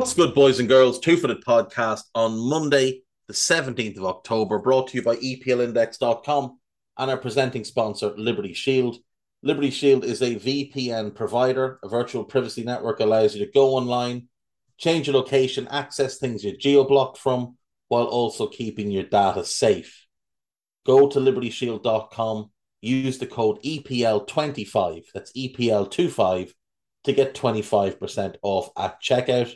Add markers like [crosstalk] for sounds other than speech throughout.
What's good, boys and girls? Two Footed Podcast on Monday, the 17th of October, brought to you by EPLindex.com and our presenting sponsor, Liberty Shield. Liberty Shield is a VPN provider. A virtual privacy network allows you to go online, change your location, access things you're geo blocked from, while also keeping your data safe. Go to libertyshield.com, use the code EPL25, that's EPL25, to get 25% off at checkout.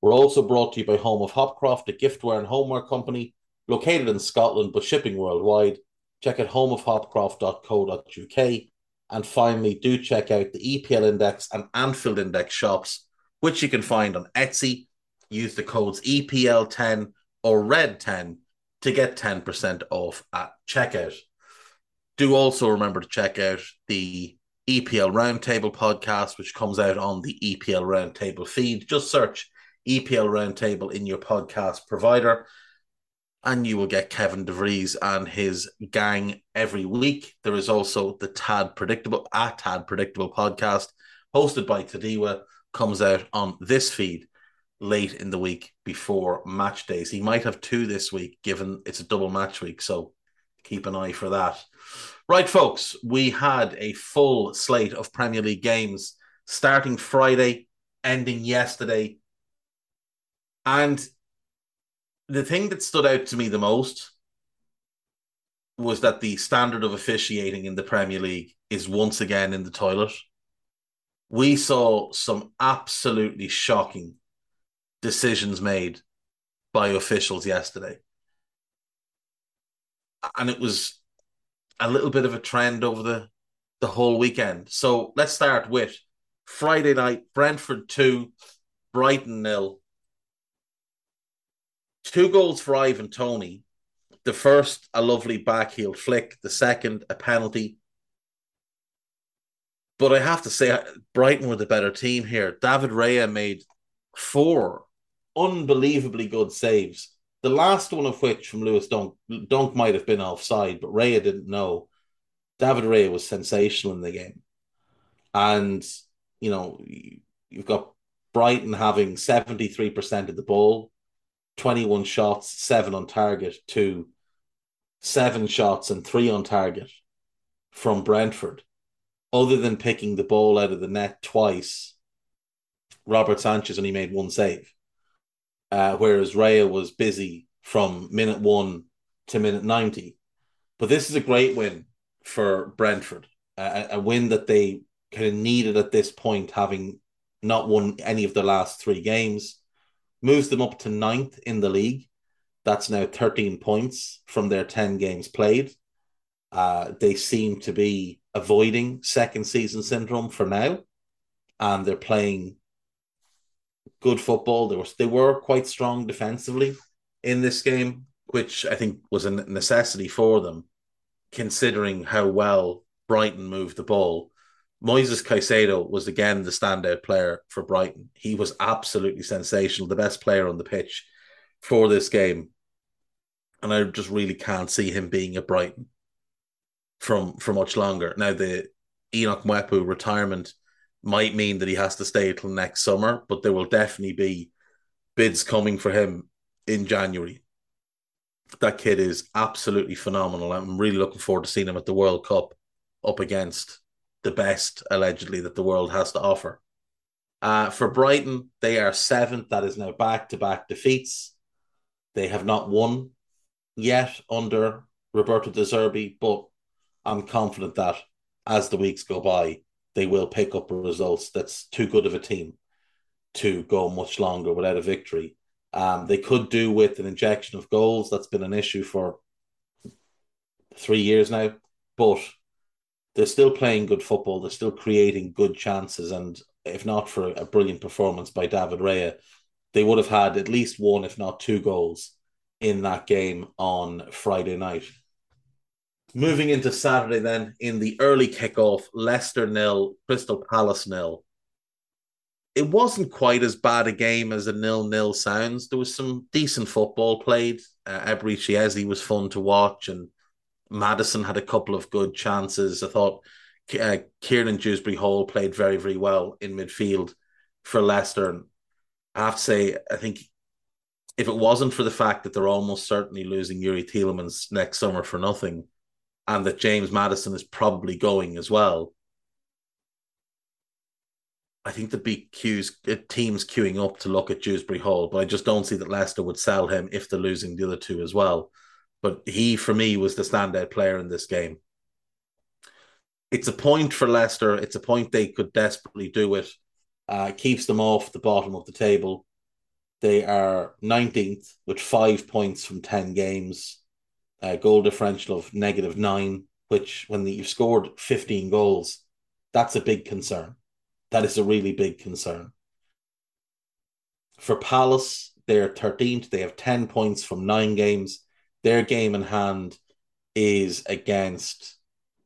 We're also brought to you by Home of Hopcroft, a giftware and homeware company located in Scotland but shipping worldwide. Check out homeofhopcroft.co.uk. And finally, do check out the EPL Index and Anfield Index shops, which you can find on Etsy. Use the codes EPL10 or RED10 to get 10% off at checkout. Do also remember to check out the EPL Roundtable podcast, which comes out on the EPL Roundtable feed. Just search EPL Roundtable in your podcast provider. And you will get Kevin DeVries and his gang every week. There is also the Tad Predictable, a Tad Predictable podcast hosted by Tadiwa, comes out on this feed late in the week before match days. He might have two this week, given it's a double match week. So keep an eye for that. Right, folks, we had a full slate of Premier League games starting Friday, ending yesterday. And the thing that stood out to me the most was that the standard of officiating in the Premier League is once again in the toilet. We saw some absolutely shocking decisions made by officials yesterday. And it was a little bit of a trend over the, the whole weekend. So let's start with Friday night Brentford 2, Brighton nil two goals for Ivan Toney. The first, a lovely backheel flick. The second, a penalty. But I have to say, Brighton were the better team here. David Raya made four unbelievably good saves. The last one of which from Lewis Dunk, Dunk might have been offside, but Raya didn't know. David Raya was sensational in the game. And, you know, you've got Brighton having 73% of the ball, 21 shots, seven on target, to seven shots and three on target from Brentford. Other than picking the ball out of the net twice, Robert Sanchez only made one save. Uh, whereas Raya was busy from minute one to minute 90. But this is a great win for Brentford, a, a win that they kind of needed at this point, having not won any of the last three games moves them up to ninth in the league. That's now 13 points from their 10 games played. Uh, they seem to be avoiding second season syndrome for now, and they're playing good football. They were they were quite strong defensively in this game, which I think was a necessity for them, considering how well Brighton moved the ball. Moises Caicedo was again the standout player for Brighton. He was absolutely sensational, the best player on the pitch for this game. And I just really can't see him being at Brighton from for much longer. Now the Enoch Mwepu retirement might mean that he has to stay till next summer, but there will definitely be bids coming for him in January. That kid is absolutely phenomenal. I'm really looking forward to seeing him at the World Cup up against the best allegedly that the world has to offer. Uh, for Brighton, they are seventh. That is now back to back defeats. They have not won yet under Roberto De Zerbi, but I'm confident that as the weeks go by, they will pick up results. That's too good of a team to go much longer without a victory. Um, they could do with an injection of goals. That's been an issue for three years now, but they're still playing good football. They're still creating good chances. And if not for a brilliant performance by David Raya, they would have had at least one, if not two goals in that game on Friday night. Moving into Saturday, then in the early kickoff, Leicester nil, Crystal Palace nil. It wasn't quite as bad a game as a nil nil sounds. There was some decent football played. Uh, Eberechi was fun to watch, and Maddison had a couple of good chances. I thought uh, Kiernan Dewsbury Hall played very, very well in midfield for Leicester. And I have to say, I think if it wasn't for the fact that they're almost certainly losing Youri Tielemans next summer for nothing, and that James Maddison is probably going as well, I think there'd queues, uh, teams queuing up to look at Dewsbury Hall, but I just don't see that Leicester would sell him if they're losing the other two as well. But he, for me, was the standout player in this game. It's a point for Leicester. It's a point they could desperately do it. Uh, keeps them off the bottom of the table. They are 19th with five points from 10 games, a goal differential of negative nine, which when you've scored 15 goals, that's a big concern. That is a really big concern. For Palace, they're 13th. They have 10 points from nine games. Their game in hand is against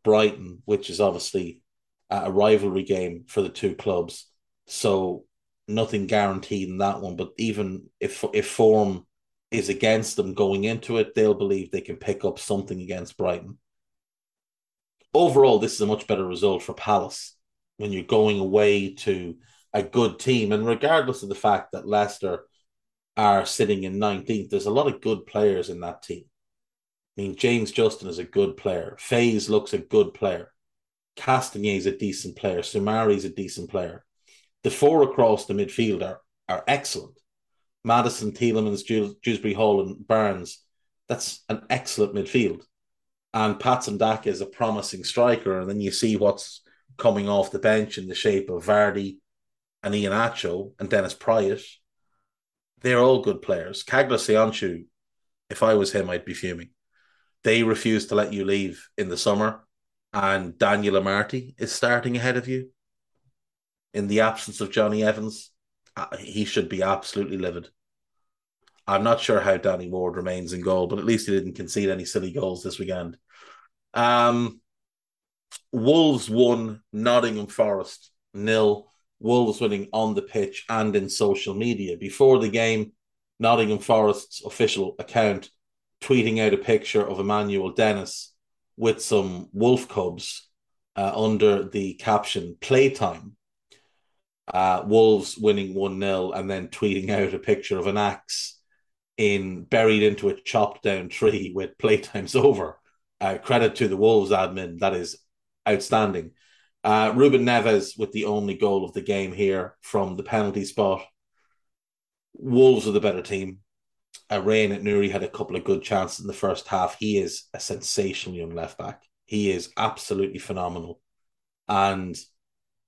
Brighton, which is obviously a rivalry game for the two clubs. So nothing guaranteed in that one. But even if if form is against them going into it, they'll believe they can pick up something against Brighton. Overall, this is a much better result for Palace when you're going away to a good team. And regardless of the fact that Leicester are sitting in 19th, there's a lot of good players in that team. I mean, James Justin is a good player. Faes looks a good player. Castagne is a decent player. Soumaré is a decent player. The four across the midfield are, are excellent. Maddison, Tielemans, Dewsbury Hall, and Barnes. That's an excellent midfield. And Patson Daka is a promising striker. And then you see what's coming off the bench in the shape of Vardy and Iheanacho and Dennis Praet. They're all good players. Kagler Söyüncü, if I was him, I'd be fuming. They refuse to let you leave in the summer, and Daniel Amartey is starting ahead of you in the absence of Jonny Evans, uh, he should be absolutely livid. I'm not sure how Danny Ward remains in goal, but at least he didn't concede any silly goals this weekend. Um, Wolves won, Nottingham Forest nil. Wolves winning on the pitch and in social media. Before the game, Nottingham Forest's official account tweeting out a picture of Emmanuel Dennis with some wolf cubs uh, under the caption "Playtime." uh, Wolves winning 1 0 and then tweeting out a picture of an axe in buried into a chopped down tree with playtime's over. Uh, credit to the Wolves admin, that is outstanding. Uh, Ruben Neves with the only goal of the game here from the penalty spot. Wolves are the better team. Uh, Rayan Aït-Nouri had a couple of good chances in the first half. He is a sensational young left back. He is absolutely phenomenal. And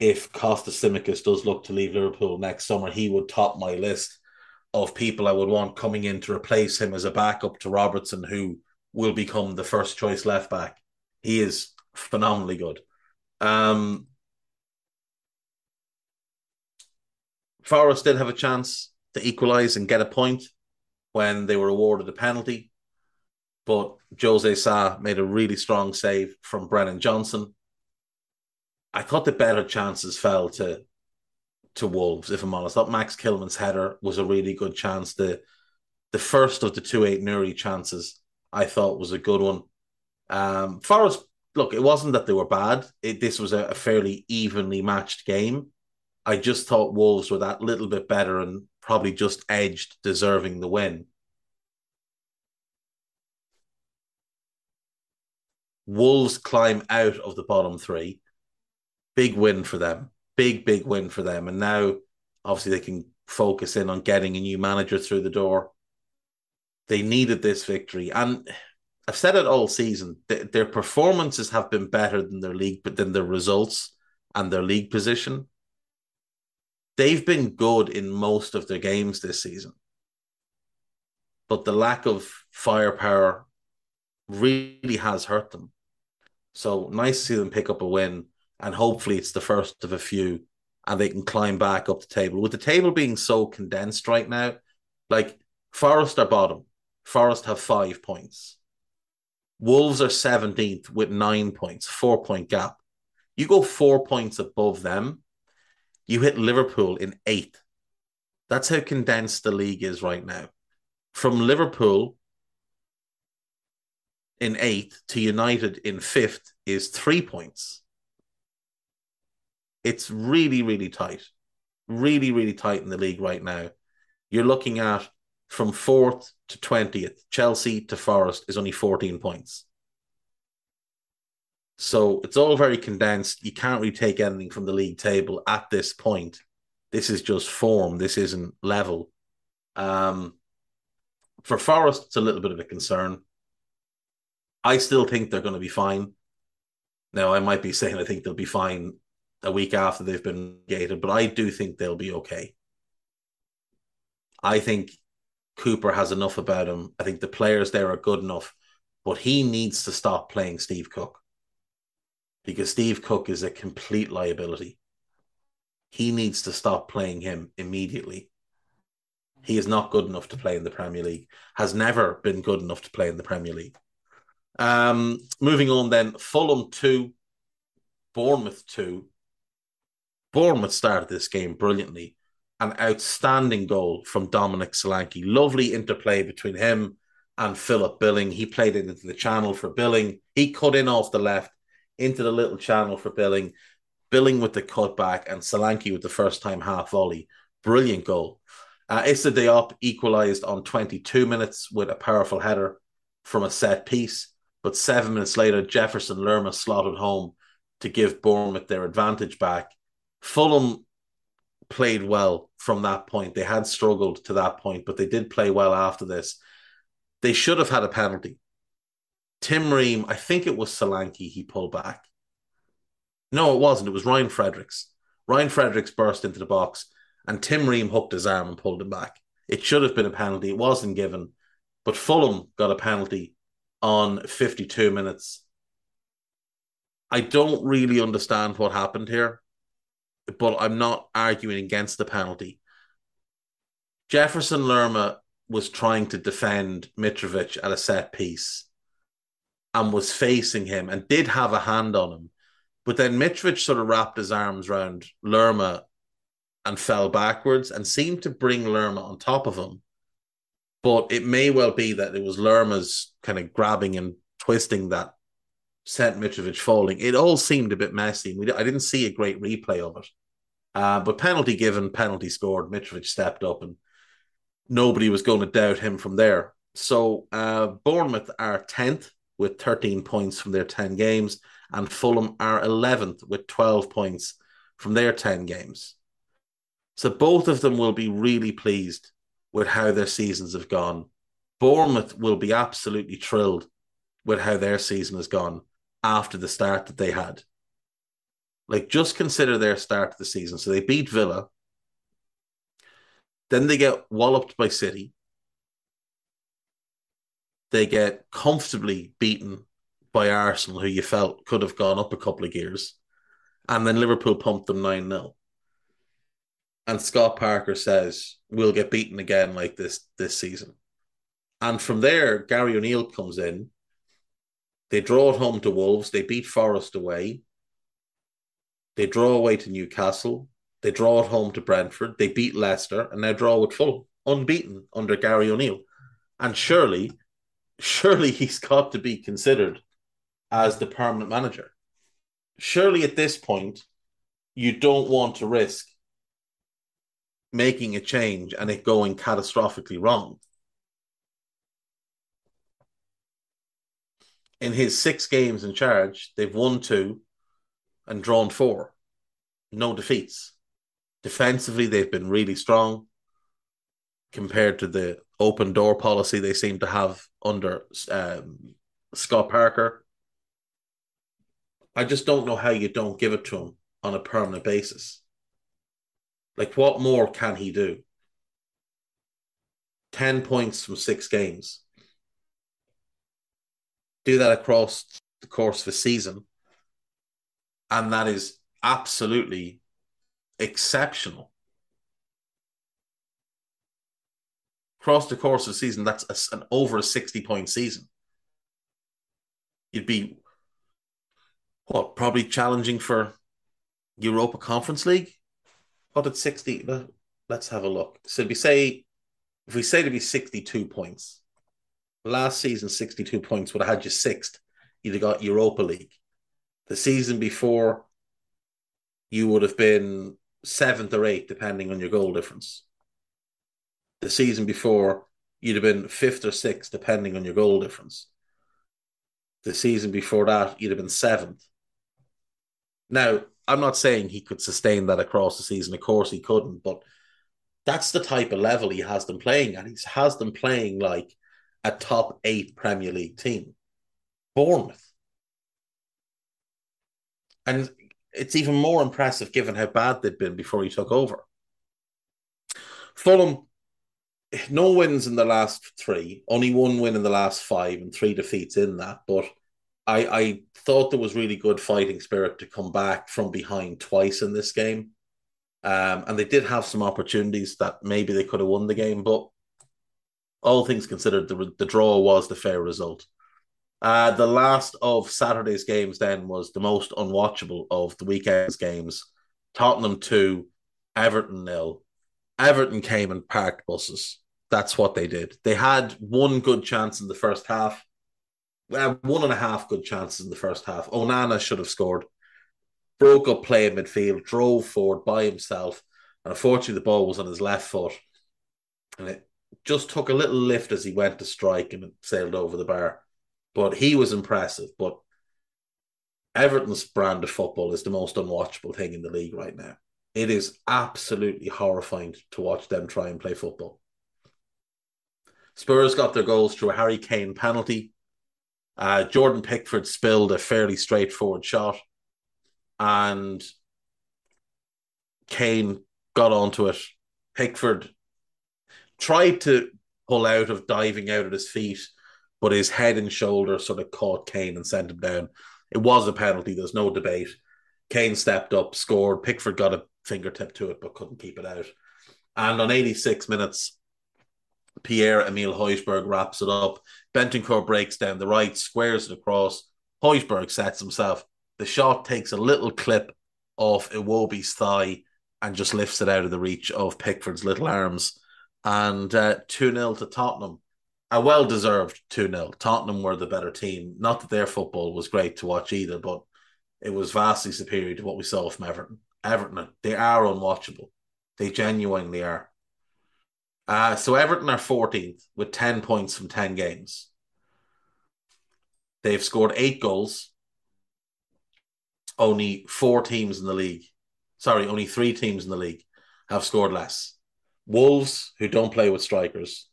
if Kostas Tsimikas does look to leave Liverpool next summer, he would top my list of people I would want coming in to replace him as a backup to Robertson, who will become the first choice left back. He is phenomenally good. Um, Forest did have a chance to equalise and get a point when they were awarded a penalty, but Jose Sá made a really strong save from Brennan Johnson I thought the better chances fell to to Wolves, if I'm honest. I thought Max Kilman's header was a really good chance. The the first of the two Aït-Nouri chances I thought was a good one. Um, Forest, look, it wasn't that they were bad. It, this was a, a fairly evenly matched game. I just thought Wolves were that little bit better and probably just edged deserving the win. Wolves climb out of the bottom three big win for them. Big, big win for them. And now, obviously, they can focus in on getting a new manager through the door. They needed this victory. And I've said it all season. Th- their performances have been better than their league, but than their results and their league position. They've been good in most of their games this season. But the lack of firepower really has hurt them. So nice to see them pick up a win and hopefully it's the first of a few and they can climb back up the table. With the table being so condensed right now, like Forest are bottom. Forest have five points. Wolves are 17th with nine points, four point gap. You go four points above them, you hit Liverpool in eighth. That's how condensed the league is right now. From Liverpool in eighth to United in fifth is three points. It's really, really tight. Really, really tight in the league right now. You're looking at from fourth to 20th, Chelsea to Forest is only 14 points. So it's all very condensed. You can't really take anything from the league table at this point. This is just form. This isn't level. Um, for Forest, it's a little bit of a concern. I still think they're going to be fine. Now, I might be saying I think they'll be fine a week after they've been gated, but I do think they'll be okay. I think Cooper has enough about him. I think the players there are good enough, but he needs to stop playing Steve Cook because Steve Cook is a complete liability. He needs to stop playing him immediately. He is not good enough to play in the Premier League, has never been good enough to play in the Premier League. Um, moving on then, Fulham 2, Bournemouth 2. Bournemouth started this game brilliantly. An outstanding goal from Dominic Solanke. Lovely interplay between him and Philip Billing. He played it into the channel for Billing. He cut in off the left into the little channel for Billing. Billing with the cutback and Solanke with the first time half volley. Brilliant goal. Uh, Issa Diop equalised on 22 minutes with a powerful header from a set piece. But seven minutes later, Jefferson Lerma slotted home to give Bournemouth their advantage back. Fulham played well from that point. They had struggled to that point, but they did play well after this. They should have had a penalty. Tim Ream, I think it was Solanke he pulled back. No, it wasn't. It was Ryan Fredericks. Ryan Fredericks burst into the box and Tim Ream hooked his arm and pulled him back. It should have been a penalty. It wasn't given. But Fulham got a penalty on 52 minutes. I don't really understand what happened here, but I'm not arguing against the penalty. Jefferson Lerma was trying to defend Mitrovic at a set piece and was facing him and did have a hand on him. But then Mitrovic sort of wrapped his arms around Lerma and fell backwards and seemed to bring Lerma on top of him. But it may well be that it was Lerma's kind of grabbing and twisting that sent Mitrovic falling. It all seemed a bit messy. We, I didn't see a great replay of it. Uh, but penalty given, penalty scored. Mitrovic stepped up and nobody was going to doubt him from there. So uh, Bournemouth are 10th with 13 points from their 10 games, and Fulham are 11th with 12 points from their 10 games. So both of them will be really pleased with how their seasons have gone. Bournemouth will be absolutely thrilled with how their season has gone after the start that they had. Like, just consider their start of the season. So they beat Villa, then they get walloped by City. They get comfortably beaten by Arsenal, who you felt could have gone up a couple of gears. And then Liverpool pumped them 9 0 and Scott Parker says we'll get beaten again like this this season. And from there, Gary O'Neill comes in. They draw it home to Wolves. They beat Forest away. They draw away to Newcastle. They draw it home to Brentford. They beat Leicester and now draw with Fulham, unbeaten under Gary O'Neill. And surely, surely he's got to be considered as the permanent manager. Surely at this point, you don't want to risk making a change and it going catastrophically wrong. In his six games in charge, they've won two and drawn four. No defeats. Defensively, they've been really strong compared to the open door policy they seem to have under um, Scott Parker. I just don't know how you don't give it to him on a permanent basis. Like, what more can he do? 10 points from six games. Do that across the course of a season. And that is absolutely exceptional. Across the course of the season, that's an over a 60 point season. You'd be what probably challenging for Europa Conference League. What did 60? Let's have a look. So we say if we say to be 62 points, last season 62 points would have had you sixth. You'd have got Europa League. The season before, you would have been seventh or eighth, depending on your goal difference. The season before, you'd have been fifth or sixth, depending on your goal difference. The season before that, you'd have been seventh. Now, I'm not saying he could sustain that across the season. Of course, he couldn't, but that's the type of level he has them playing and He has them playing like a top eight Premier League team. Bournemouth. And it's even more impressive given how bad they'd been before he took over. Fulham, no wins in the last three, only one win in the last five, and three defeats in that. But I, I thought there was really good fighting spirit to come back from behind twice in this game. Um, and they did have some opportunities that maybe they could have won the game, but all things considered, the, the draw was the fair result. Uh, the last of Saturday's games then was the most unwatchable of the weekend's games. Tottenham 2, Everton nil. Everton came and parked buses. That's what they did. They had one good chance in the first half. Well, one and a half good chances in the first half. Onana should have scored. Broke up play in midfield, drove forward by himself, and unfortunately the ball was on his left foot, and it just took a little lift as he went to strike and it sailed over the bar. But he was impressive. But Everton's brand of football is the most unwatchable thing in the league right now. It is absolutely horrifying to watch them try and play football. Spurs got their goals through a Harry Kane penalty. Uh, Jordan Pickford spilled a fairly straightforward shot, and Kane got onto it. Pickford tried to pull out of diving out at his feet, but his head and shoulder sort of caught Kane and sent him down. It was a penalty, there's no debate. Kane stepped up, scored. Pickford got a fingertip to it, but couldn't keep it out. And on 86 minutes, Pierre Emile Højbjerg wraps it up. Bentancur breaks down the right, squares it across. Højbjerg sets himself. The shot takes a little clip off Iwobi's thigh and just lifts it out of the reach of Pickford's little arms and uh, 2 uh, 0 to Tottenham. A well deserved 2 0. Tottenham were the better team. Not that their football was great to watch either, but it was vastly superior to what we saw from Everton. Everton, they are unwatchable. They genuinely are. Uh, so Everton are 14th with 10 points from 10 games. They've scored eight goals. Only four teams in the league, sorry, only three teams in the league have scored less. Wolves, who don't play with strikers,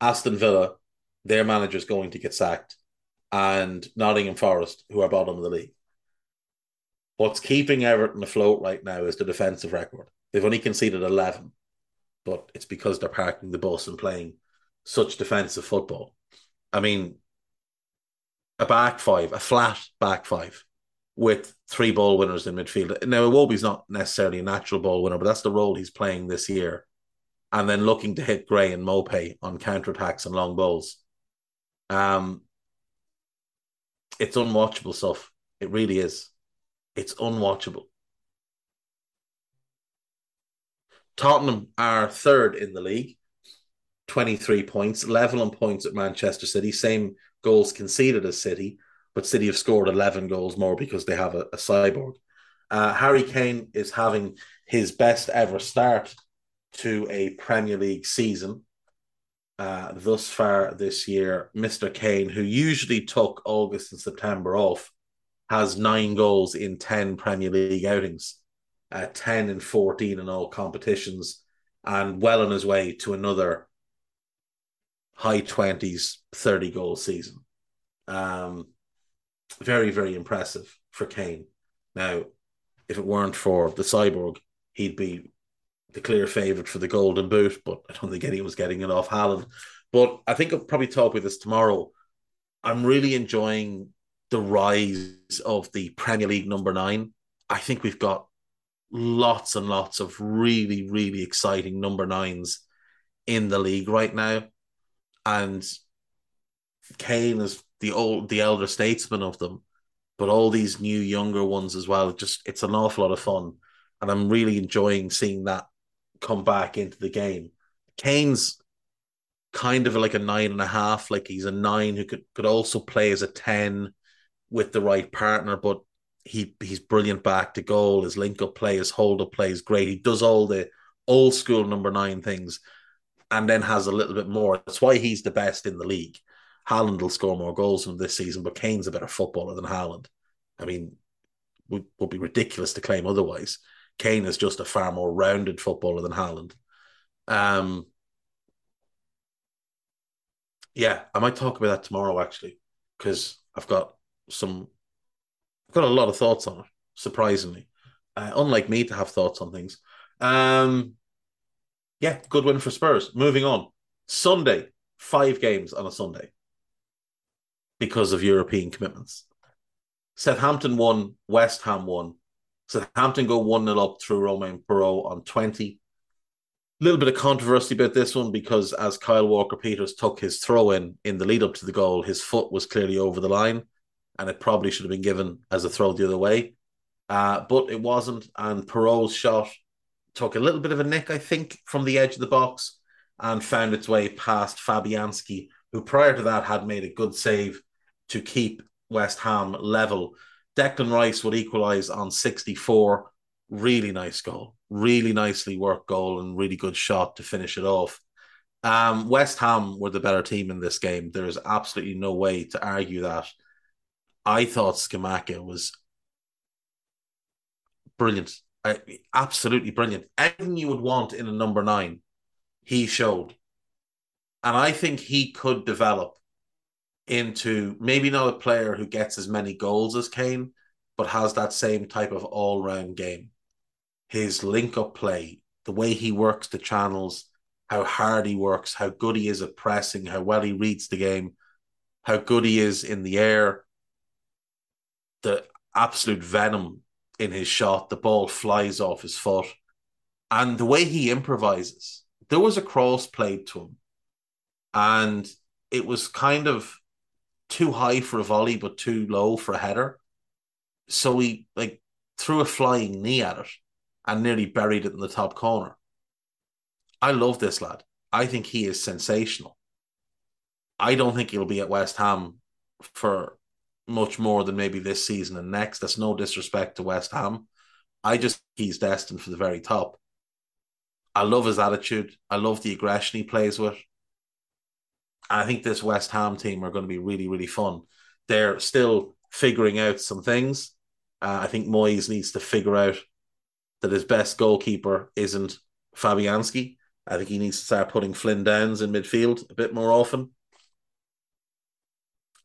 Aston Villa, their manager's going to get sacked, and Nottingham Forest, who are bottom of the league. What's keeping Everton afloat right now is the defensive record. They've only conceded 11, but it's because they're parking the bus and playing such defensive football. I mean, a back five, a flat back five with three ball winners in midfield. Now, Iwobi's not necessarily a natural ball winner, but that's the role he's playing this year and then looking to hit Gray and Maupay on counterattacks and long balls. Um, it's unwatchable stuff. It really is. It's unwatchable. Tottenham are third in the league, 23 points, level on points at Manchester City, same goals conceded as City, but City have scored 11 goals more because they have a, a cyborg. Uh, Harry Kane is having his best ever start to a Premier League season. Uh, thus far this year, Mr. Kane, who usually took August and September off, has nine goals in 10 Premier League outings, uh, 10 and 14 in all competitions, and well on his way to another high 20s, 30 goal season. Um, very, very impressive for Kane. Now, if it weren't for the cyborg, he'd be the clear favourite for the Golden Boot, but I don't think anyone was getting it off Haaland. But I think I'll probably talk with this tomorrow. I'm really enjoying the rise of the Premier League number nine. I think we've got lots and lots of really, really exciting number nines in the league right now. And Kane is the old the elder statesman of them, but all these new younger ones as well. Just it's an awful lot of fun. And I'm really enjoying seeing that come back into the game. Kane's kind of like a nine and a half, like he's a nine who could, could also play as a 10 with the right partner, but he he's brilliant back to goal. His link up play, his hold up play is great. He does all the old school number nine things and then has a little bit more. That's why he's the best in the league. Haaland will score more goals than this season, but Kane's a better footballer than Haaland. I mean, would, would be ridiculous to claim otherwise. Kane is just a far more rounded footballer than Haaland. Um, yeah, I might talk about that tomorrow actually, because I've got some, I've got a lot of thoughts on it. Surprisingly, uh, unlike me to have thoughts on things. Um, yeah, good win for Spurs. Moving on, Sunday, five games on a Sunday because of European commitments. Southampton won, West Ham won. Southampton go 1 0 up through Romain Perraud on 20 A little bit of controversy about this one because as Kyle Walker Peters took his throw in in the lead up to the goal, his foot was clearly over the line, and it probably should have been given as a throw the other way. Uh, but it wasn't, and Perraud's shot took a little bit of a nick, I think, from the edge of the box and found its way past Fabianski, who prior to that had made a good save to keep West Ham level. Declan Rice would equalise on 64. Really nice goal really nicely worked goal and really good shot to finish it off. Um, West Ham were the better team in this game. There is absolutely no way to argue that. I thought Scamacca was brilliant, absolutely brilliant. Everything you would want in a number nine, he showed. And I think he could develop into maybe not a player who gets as many goals as Kane, but has that same type of all round game his link up play, the way he works the channels, how hard he works, how good he is at pressing, how well he reads the game, how good he is in the air, the absolute venom in his shot, the ball flies off his foot, and the way he improvises. There was a cross played to him, and it was kind of too high for a volley, but too low for a header. So he like threw a flying knee at it and nearly buried it in the top corner. I love this lad. I think he is sensational. I don't think he'll be at West Ham for much more than maybe this season and next. That's no disrespect to West Ham. I just he's destined for the very top. I love his attitude. I love the aggression he plays with. I think this West Ham team are going to be really, really fun. They're still figuring out some things. Uh, I think Moyes needs to figure out that his best goalkeeper isn't Fabianski. I think he needs to start putting Flynn Downes in midfield a bit more often.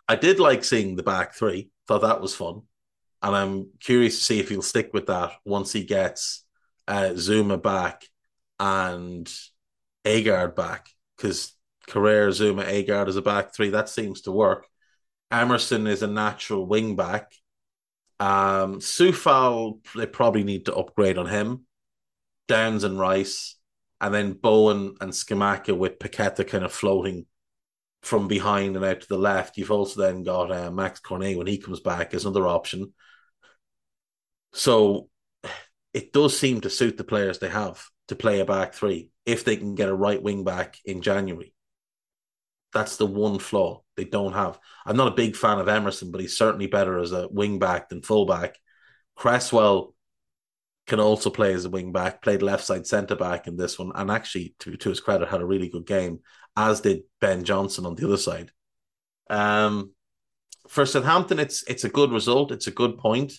I did like seeing the back three, thought that was fun. And I'm curious to see if he'll stick with that once he gets uh, Zouma back and Aguerd back, because Kehrer, Zouma, Aguerd as a back three, that seems to work. Emerson is a natural wing back. Um, Coufal, they probably need to upgrade on him. Downes and Rice, and then Bowen and Scamacca with Paqueta kind of floating from behind and out to the left. You've also then got uh, Max Cornet when he comes back as another option. So it does seem to suit the players they have to play a back three if they can get a right wing back in January. That's the one flaw they don't have. I'm not a big fan of Emerson, but he's certainly better as a wing back than full back. Cresswell can also play as a wing back, played left side centre back in this one, and actually, to, to his credit, had a really good game, as did Ben Johnson on the other side. Um, for Southampton, it's it's a good result. It's a good point.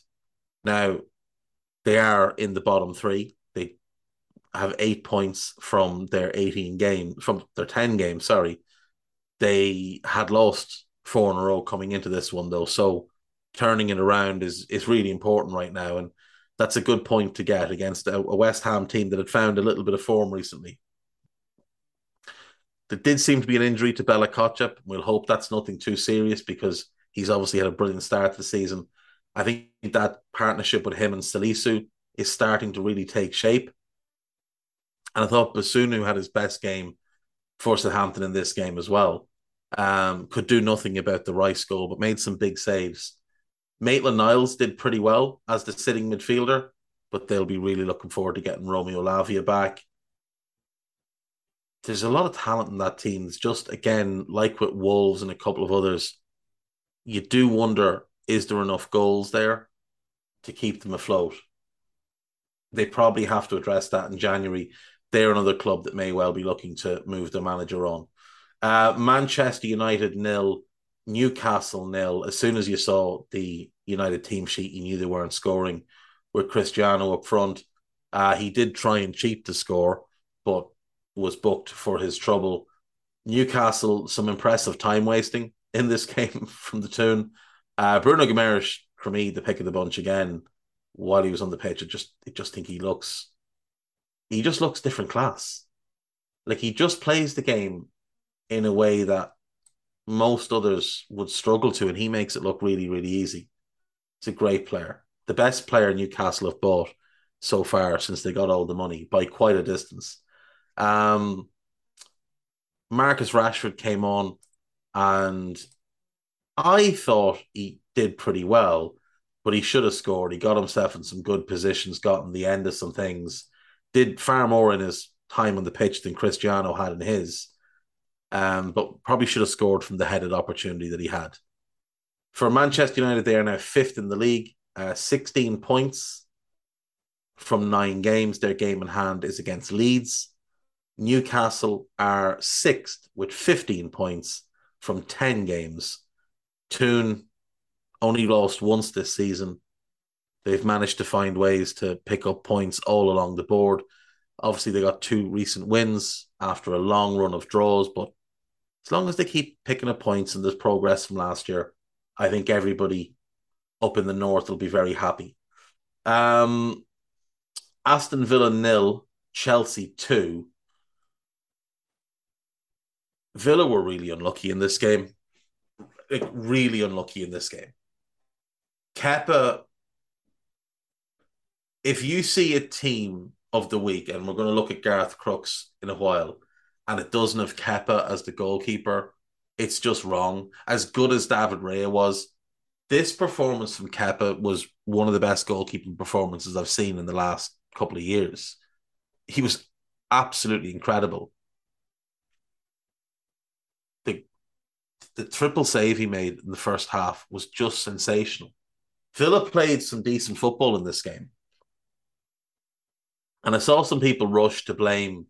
Now, they are in the bottom three. They have eight points from their 18 games, from their 10 games, sorry. They had lost four in a row coming into this one, though. So turning it around is is really important right now, and that's a good point to get against a, a West Ham team that had found a little bit of form recently. There did seem to be an injury to Bella Kotchap. We'll hope that's nothing too serious because he's obviously had a brilliant start to the season. I think that partnership with him and Salisu is starting to really take shape. And I thought Bazunu had his best game for Southampton in this game as well. Um, could do nothing about the Rice goal, but made some big saves. Maitland Niles did pretty well as the sitting midfielder, but they'll be really looking forward to getting Romeo Lavia back. There's a lot of talent in that team. It's just again, like with Wolves and a couple of others, you do wonder is there enough goals there to keep them afloat? They probably have to address that in January. They're another club that may well be looking to move the manager on. Uh, Manchester United nil, Newcastle nil. As soon as you saw the United team sheet, you knew they weren't scoring. With Cristiano up front, uh, he did try and cheat to score, but was booked for his trouble. Newcastle, some impressive time wasting in this [laughs] game from the Toon. Uh, Bruno Guimaraes, for me, the pick of the bunch again. While he was on the pitch, I just, I just think he looks, he just looks different class. Like he just plays the game in a way that most others would struggle to, and he makes it look really, really easy. He's a great player, the best player Newcastle have bought so far since they got all the money by quite a distance. Um, Marcus Rashford came on, and I thought he did pretty well, but he should have scored. He got himself in some good positions, got in the end of some things, did far more in his time on the pitch than Cristiano had in his um, but probably should have scored from the headed opportunity that he had. For Manchester United, they are now fifth in the league, uh, 16 points from nine games. Their game in hand is against Leeds. Newcastle are sixth with 15 points from 10 games. Toon only lost once this season. They've managed to find ways to pick up points all along the board. Obviously, they got two recent wins after a long run of draws, but as long as they keep picking up points and there's progress from last year, I think everybody up in the north will be very happy. Um, Aston Villa nil, Chelsea two. Villa were really unlucky in this game. Like, really unlucky in this game. Kepa, if you see a team of the week, and we're going to look at Gareth Crooks in a while, and it doesn't have Kepa as the goalkeeper, it's just wrong. As good as David Raya was, this performance from Kepa was one of the best goalkeeping performances I've seen in the last couple of years. He was absolutely incredible. The, the triple save he made in the first half was just sensational. Villa played some decent football in this game. And I saw some people rush to blame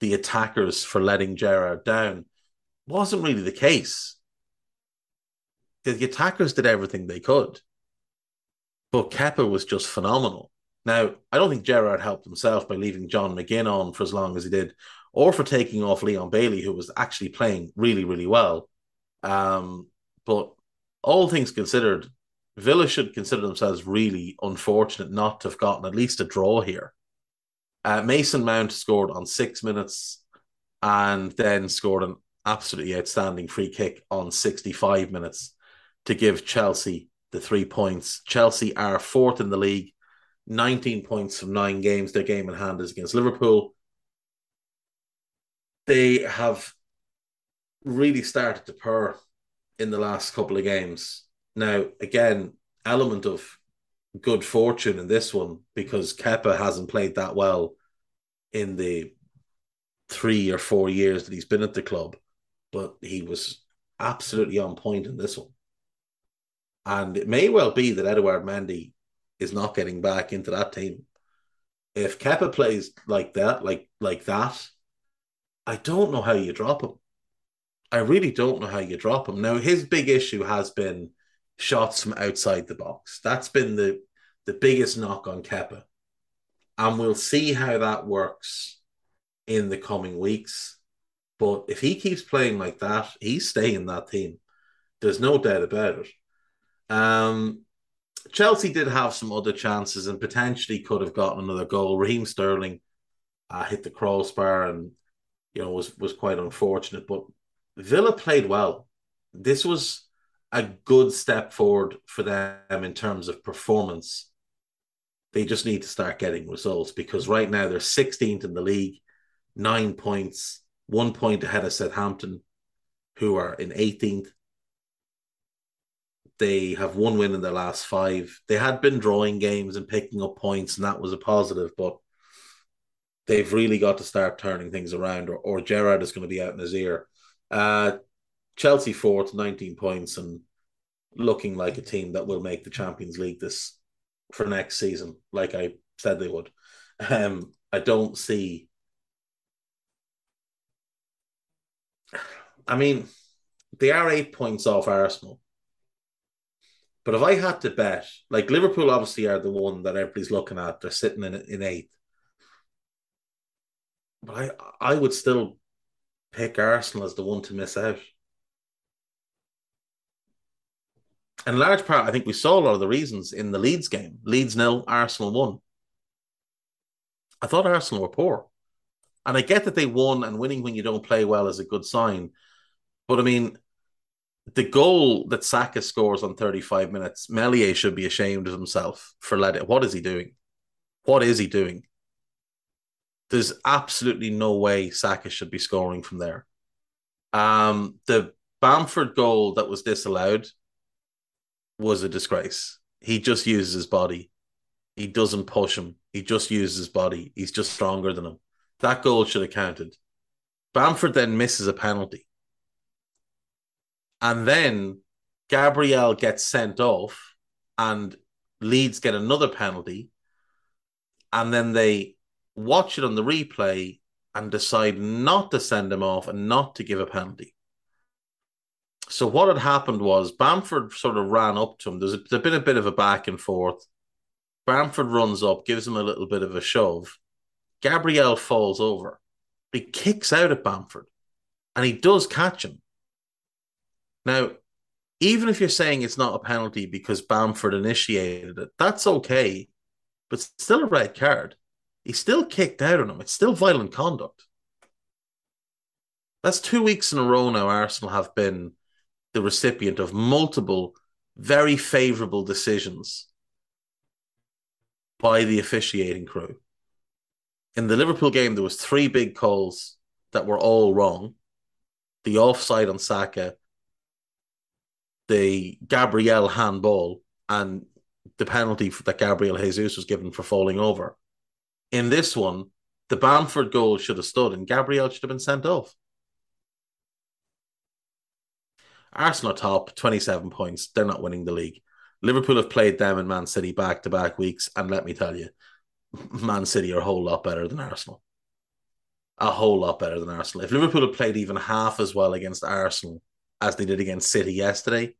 the attackers for letting Gerrard down. Wasn't really the case. The attackers did everything they could. But Kepa was just phenomenal. Now, I don't think Gerrard helped himself by leaving John McGinn on for as long as he did, or for taking off Leon Bailey, who was actually playing really, really well. Um, but all things considered, Villa should consider themselves really unfortunate not to have gotten at least a draw here. Uh, Mason Mount scored on six minutes and then scored an absolutely outstanding free kick on 65 minutes to give Chelsea the three points. Chelsea are fourth in the league, 19 points from nine games. Their game in hand is against Liverpool. They have really started to purr in the last couple of games. Now, again, element of good fortune in this one because Kepa hasn't played that well in the three or four years that he's been at the club, but he was absolutely on point in this one. And it may well be that Edouard Mendy is not getting back into that team. If Kepa plays like that, like like that, I don't know how you drop him. I really don't know how you drop him. Now his big issue has been shots from outside the box. That's been the the biggest knock on Kepa. And we'll see how that works in the coming weeks. But if he keeps playing like that, he's staying that team. There's no doubt about it. Um, Chelsea did have some other chances and potentially could have gotten another goal. Raheem Sterling uh, hit the crossbar and you know was was quite unfortunate. But Villa played well. This was a good step forward for them in terms of performance. They just need to start getting results because right now they're 16th in the league, nine points, one point ahead of Southampton, who are in 18th. They have one win in their last five. They had been drawing games and picking up points, and that was a positive, but they've really got to start turning things around, or, or Gerrard is going to be out in his ear. Uh, Chelsea fourth, 19 points, and looking like a team that will make the Champions League this for next season, like I said they would. Um, I don't see. I mean, they are eight points off Arsenal. But if I had to bet, like Liverpool obviously are the one that everybody's looking at, they're sitting in in eighth. But I I would still pick Arsenal as the one to miss out. In large part, I think we saw a lot of the reasons in the Leeds game. Leeds nil, Arsenal won. I thought Arsenal were poor. And I get that they won, and winning when you don't play well is a good sign. But I mean, the goal that Saka scores on 35 minutes, Meslier should be ashamed of himself for letting. What is he doing? What is he doing? There's absolutely no way Saka should be scoring from there. Um, the Bamford goal that was disallowed was a disgrace. He just uses his body. He doesn't push him. He just uses his body. He's just stronger than him. That goal should have counted. Bamford then misses a penalty. And then Gabriel gets sent off and Leeds get another penalty. And then they watch it on the replay and decide not to send him off and not to give a penalty. So what had happened was Bamford sort of ran up to him. There's, a, there's been a bit of a back and forth. Bamford runs up, gives him a little bit of a shove. Gabriel falls over. He kicks out at Bamford, and he does catch him. Now, even if you're saying it's not a penalty because Bamford initiated it, that's okay, but still a red card. He still kicked out on him. It's still violent conduct. That's two weeks in a row now. Arsenal have been the recipient of multiple very favorable decisions by the officiating crew. In the Liverpool game, there was three big calls that were all wrong. The offside on Saka, the Gabriel handball, and the penalty that Gabriel Jesus was given for falling over. In this one, the Bamford goal should have stood and Gabriel should have been sent off. Arsenal top, 27 points. They're not winning the league. Liverpool have played them and Man City back to back weeks. And let me tell you, [laughs] Man City are a whole lot better than Arsenal. A whole lot better than Arsenal. If Liverpool had played even half as well against Arsenal as they did against City yesterday,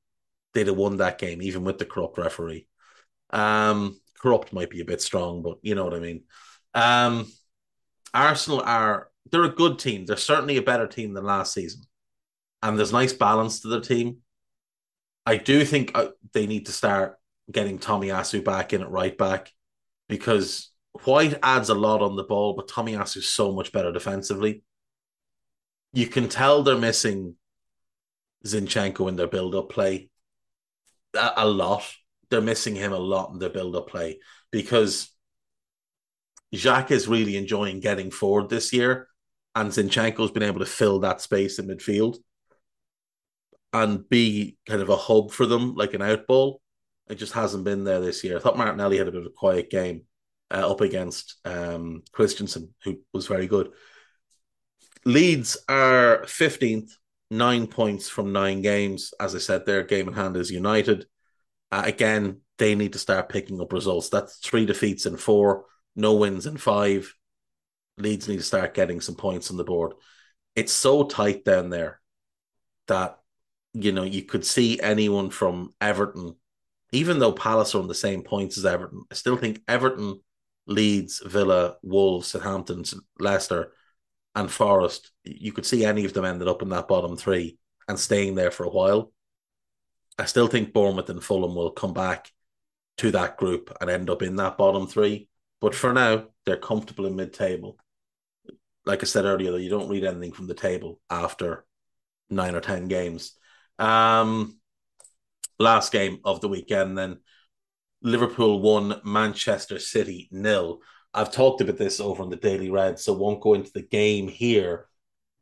they'd have won that game, even with the corrupt referee. Um, corrupt might be a bit strong, but you know what I mean. Um, Arsenal are they're a good team. They're certainly a better team than last season and there's nice balance to the team. I do think uh, they need to start getting Tomiyasu back in at right back because White adds a lot on the ball, but Tomiyasu is so much better defensively. You can tell they're missing Zinchenko in their build-up play a, a lot. They're missing him a lot in their build-up play because Xhaka is really enjoying getting forward this year, and Zinchenko's been able to fill that space in midfield and be kind of a hub for them, like an outball. It just hasn't been there this year. I thought Martinelli had a bit of a quiet game uh, up against um, Christensen, who was very good. Leeds are 15th, nine points from nine games. As I said, their game in hand is United. Uh, again, they need to start picking up results. That's three defeats in four, no wins in five. Leeds need to start getting some points on the board. It's so tight down there that you know, you could see anyone from Everton, even though Palace are on the same points as Everton. I still think Everton, Leeds, Villa, Wolves, Southampton, Leicester, and Forest. You could see any of them ended up in that bottom three and staying there for a while. I still think Bournemouth and Fulham will come back to that group and end up in that bottom three. But for now, they're comfortable in mid table. Like I said earlier, you don't read anything from the table after nine or 10 games. Um, last game of the weekend, then Liverpool won, Manchester City nil. I've talked about this over on the Daily Red, so won't go into the game here.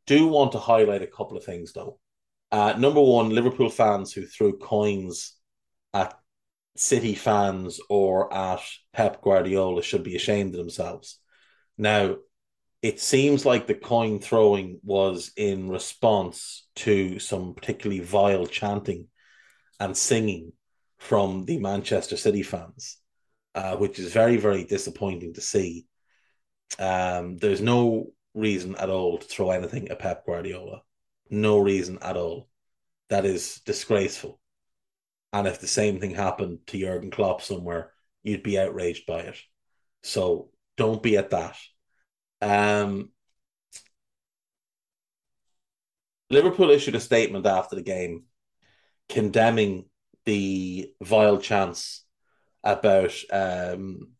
Do want to highlight a couple of things though. Uh, number one, Liverpool fans who threw coins at City fans or at Pep Guardiola should be ashamed of themselves. Now, it seems like the coin throwing was in response to some particularly vile chanting and singing from the Manchester City fans, uh, which is very, very disappointing to see. Um, there's no reason at all to throw anything at Pep Guardiola. No reason at all. That is disgraceful. And if the same thing happened to Jurgen Klopp somewhere, you'd be outraged by it. So don't be at that. Um, Liverpool issued a statement after the game condemning the vile chants about um,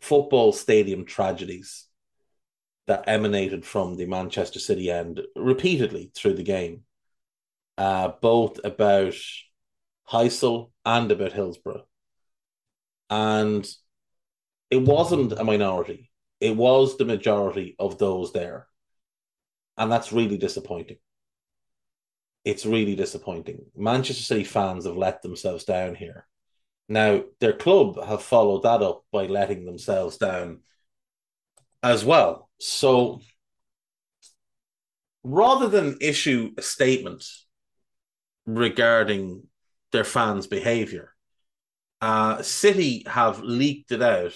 football stadium tragedies that emanated from the Manchester City end repeatedly through the game, uh, both about Heysel and about Hillsborough. And it wasn't a minority, it was the majority of those there. And that's really disappointing. It's really disappointing. Manchester City fans have let themselves down here. Now, their club have followed that up by letting themselves down as well. So rather than issue a statement regarding their fans' behavior, uh, City have leaked it out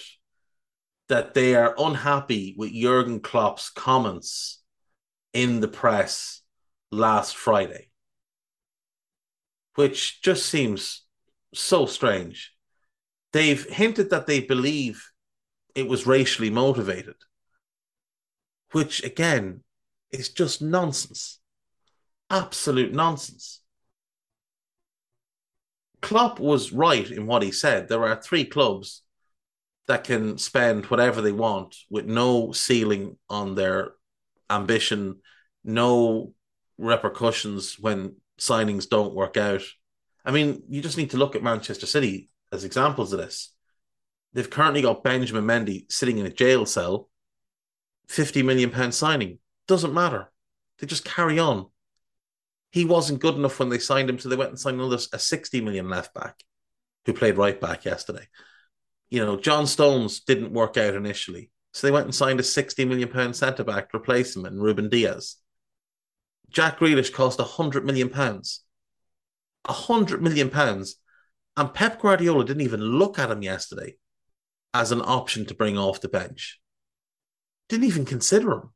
that they are unhappy with Jurgen Klopp's comments in the press last Friday, which just seems so strange. They've hinted that they believe it was racially motivated, which again is just nonsense. Absolute nonsense. Klopp was right in what he said. There are three clubs that can spend whatever they want with no ceiling on their ambition, no repercussions when signings don't work out. I mean, you just need to look at Manchester City as examples of this. They've currently got Benjamin Mendy sitting in a jail cell, 50 million pound signing. Doesn't matter. They just carry on. He wasn't good enough when they signed him, so they went and signed another a 60 million left back who played right back yesterday. You know, John Stones didn't work out initially. So they went and signed a 60 million pound centre back to replace him and Ruben Dias. Jack Grealish cost 100 million pounds. 100 million pounds. And Pep Guardiola didn't even look at him yesterday as an option to bring off the bench. Didn't even consider him.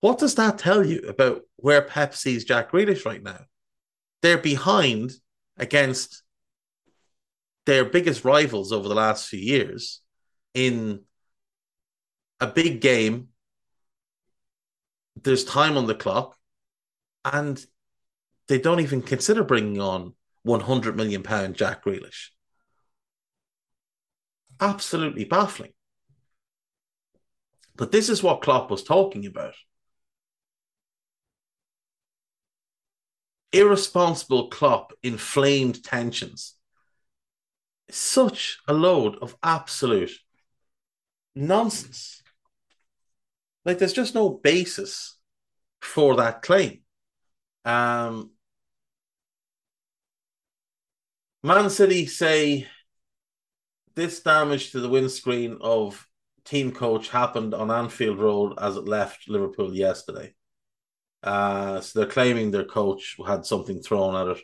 What does that tell you about where Pep sees Jack Grealish right now? They're behind against their biggest rivals over the last few years in a big game. There's time on the clock, and they don't even consider bringing on 100 million pound Jack Grealish. Absolutely baffling. But this is what Klopp was talking about. Irresponsible Klopp inflamed tensions. Such a load of absolute nonsense. Like there's just no basis for that claim. Um, Man City say this damage to the windscreen of team coach happened on Anfield Road as it left Liverpool yesterday. Uh, so they're claiming their coach had something thrown at it.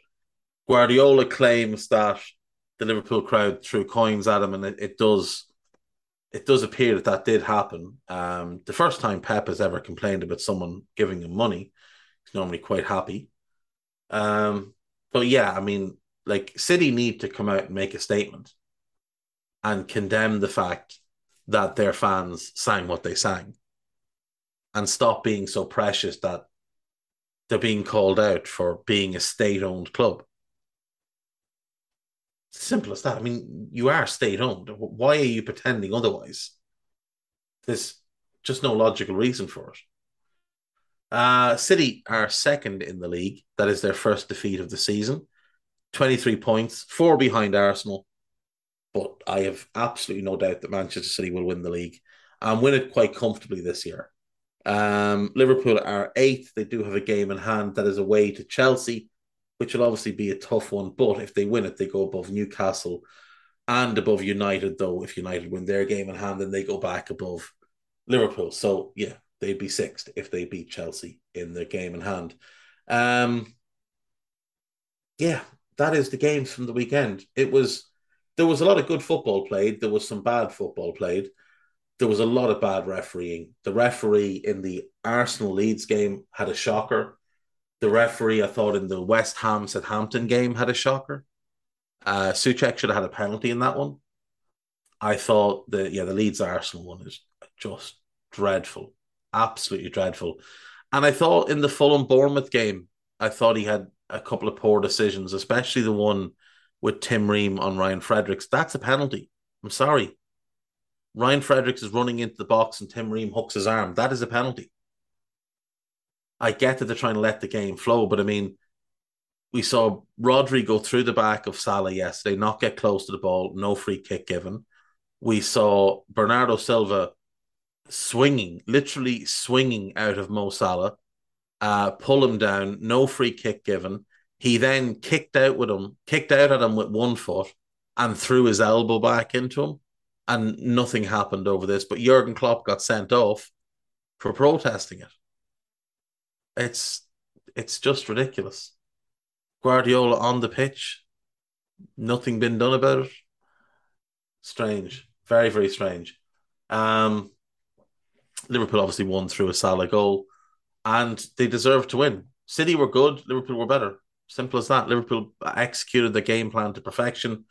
Guardiola claims that the Liverpool crowd threw coins at him, and it, it does it does appear that that did happen. Um, the first time Pep has ever complained about someone giving him money, he's normally quite happy. Um, but yeah, I mean, like City need to come out and make a statement and condemn the fact that their fans sang what they sang and stop being so precious that they're being called out for being a state owned club. Simple as that. I mean, you are state owned. Why are you pretending otherwise? There's just no logical reason for it. Uh, City are second in the league. That is their first defeat of the season. 23 points, four behind Arsenal. But I have absolutely no doubt that Manchester City will win the league and win it quite comfortably this year. Um, Liverpool are eighth. They do have a game in hand that is away to Chelsea, which will obviously be a tough one. But if they win it, they go above Newcastle and above United, though. If United win their game in hand, then they go back above Liverpool. So, yeah, they'd be sixth if they beat Chelsea in their game in hand. Um, yeah, that is the games from the weekend. It was there was a lot of good football played. There was some bad football played. There was a lot of bad refereeing. The referee in the Arsenal Leeds game had a shocker. The referee, I thought, in the West Ham Southampton game had a shocker. Uh, Soucek should have had a penalty in that one. I thought the yeah the Leeds Arsenal one is just dreadful, absolutely dreadful. And I thought in the Fulham Bournemouth game, I thought he had a couple of poor decisions, especially the one with Tim Ream on Ryan Fredericks. That's a penalty. I'm sorry. Ryan Fredericks is running into the box and Tim Ream hooks his arm. That is a penalty. I get that they're trying to let the game flow, but I mean, we saw Rodri go through the back of Salah yesterday, not get close to the ball, no free kick given. We saw Bernardo Silva swinging, literally swinging out of Mo Salah, uh, pull him down, no free kick given. He then kicked out with him, kicked out at him with one foot, and threw his elbow back into him, and nothing happened over this. But Jurgen Klopp got sent off for protesting it. It's it's just ridiculous. Guardiola on the pitch, nothing been done about it. Strange, very very strange. Um, Liverpool obviously won through a Salah goal, and they deserved to win. City were good, Liverpool were better. Simple as that. Liverpool executed the game plan to perfection.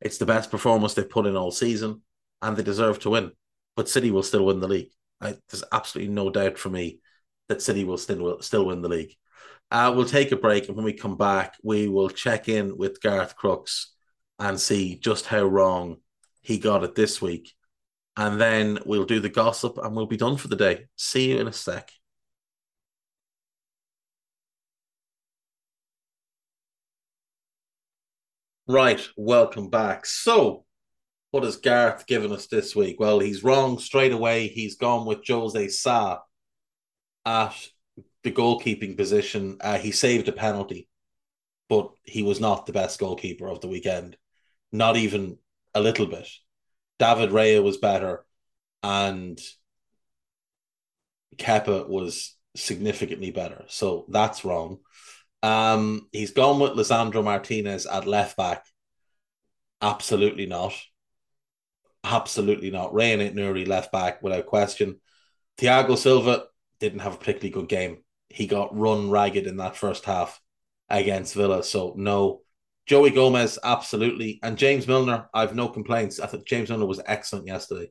It's the best performance they've put in all season, and they deserve to win. But City will still win the league. I, there's absolutely no doubt for me that City will still will still win the league. Uh, we'll take a break, and when we come back, we will check in with Garth Crooks and see just how wrong he got it this week and then we'll do the gossip and we'll be done for the day. See you in a sec. Right, welcome back. So, what has Garth given us this week? Well, he's wrong straight away. He's gone with Jose Sa at the goalkeeping position. Uh, he saved a penalty, but he was not the best goalkeeper of the weekend. Not even a little bit. David Raya was better, and Kepa was significantly better. So that's wrong. Um, he's gone with Lisandro Martinez at left back. Absolutely not. Absolutely not. Rayan Nuri left back without question. Thiago Silva didn't have a particularly good game. He got run ragged in that first half against Villa. So no. Joey Gomez, absolutely. And James Milner, I've no complaints. I thought James Milner was excellent yesterday.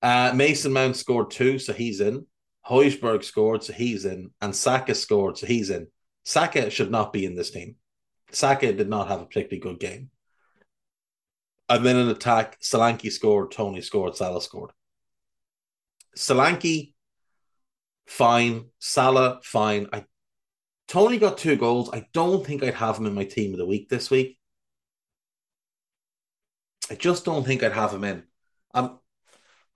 Uh, Mason Mount scored two, so he's in. Højbjerg scored, so he's in. And Saka scored, so he's in. Saka should not be in this team. Saka did not have a particularly good game. And then in attack, Solanke scored, Toney scored, Salah scored. Solanke, fine. Salah, fine. I Toney got two goals. I don't think I'd have him in my team of the week this week. I just don't think I'd have him in. Um,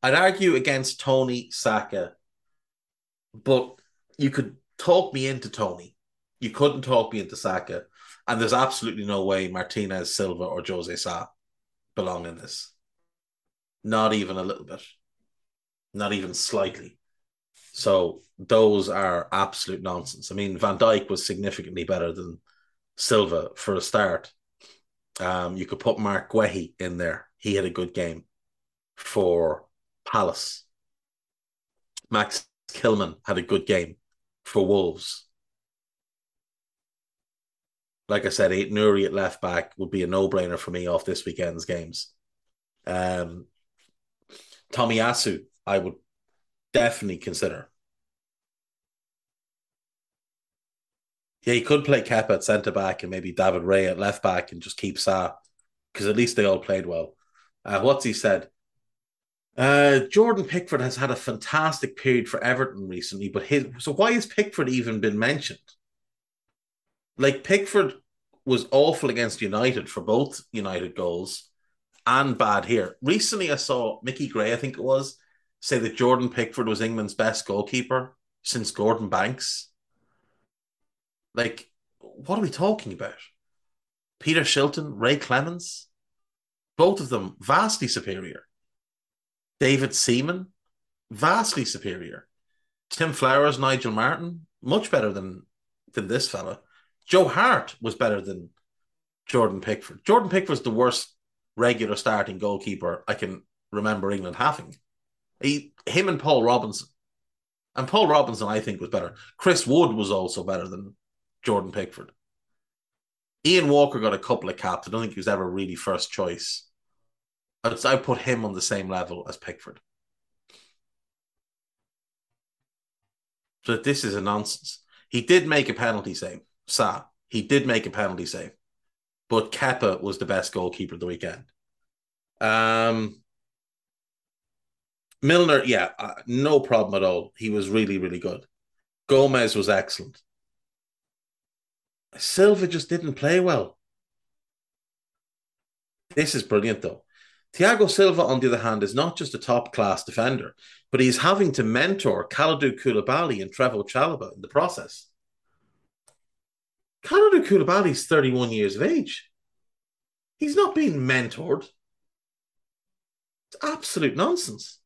I'd argue against Toney Saka, but you could talk me into Toney. You couldn't talk me into Saka. And there's absolutely no way Martinez, Silva, or Jose Sa belong in this. Not even a little bit. Not even slightly. So those are absolute nonsense. I mean, Van Dijk was significantly better than Silva for a start. Um, you could put Marc Guehi in there. He had a good game for Palace. Max Kilman had a good game for Wolves. Like I said, Aït-Nouri at left back would be a no brainer for me off this weekend's games. Um, Tomiyasu, I would definitely consider. Yeah, he could play Kepa at centre back and maybe David Ray at left back and just keep Sa because at least they all played well. Uh, what's he said? Uh, Jordan Pickford has had a fantastic period for Everton recently, but his so why has Pickford even been mentioned? Like Pickford was awful against United for both United goals and bad here. Recently, I saw Mickey Gray, I think it was, say that Jordan Pickford was England's best goalkeeper since Gordon Banks. Like, what are we talking about? Peter Shilton, Ray Clemence, both of them vastly superior. David Seaman, vastly superior. Tim Flowers, Nigel Martyn, much better than than this fella. Joe Hart was better than Jordan Pickford. Jordan Pickford's the worst regular starting goalkeeper I can remember England having. He, him and Paul Robinson. And Paul Robinson, I think, was better. Chris Wood was also better than Jordan Pickford. Ian Walker got a couple of caps. I don't think he was ever really first choice. I put him on the same level as Pickford. So this is a nonsense. He did make a penalty save. Sa, he did make a penalty save, but Kepa was the best goalkeeper of the weekend. Um, Milner, yeah, uh, no problem at all. He was really, really good. Gomez was excellent. Silva just didn't play well. This is brilliant, though. Thiago Silva, on the other hand, is not just a top class defender, but he's having to mentor Kalidou Koulibaly and Trevoh Chalobah in the process. Kalidou Koulibaly is 31 years of age. He's not being mentored. It's absolute nonsense.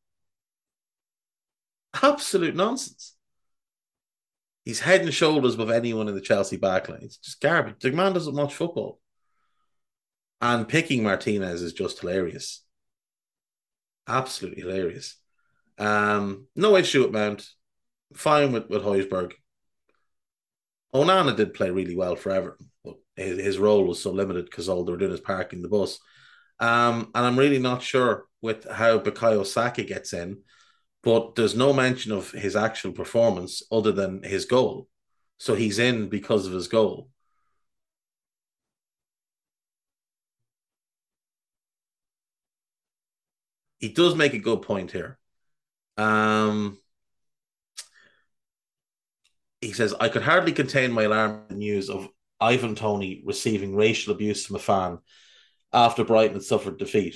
Absolute nonsense. He's head and shoulders above anyone in the Chelsea backline. It's just garbage. The man doesn't watch football. And picking Martinez is just hilarious. Absolutely hilarious. Um, no issue with Mount. Fine with, with Højbjerg. Onana did play really well for Everton, but his, his role was so limited because all they were doing is parking the bus. Um, and I'm really not sure with how Bukayo Saka gets in, but there's no mention of his actual performance other than his goal. So he's in because of his goal. He does make a good point here. Um, he says, I could hardly contain my alarm at the news of Ivan Toney receiving racial abuse from a fan after Brighton had suffered defeat.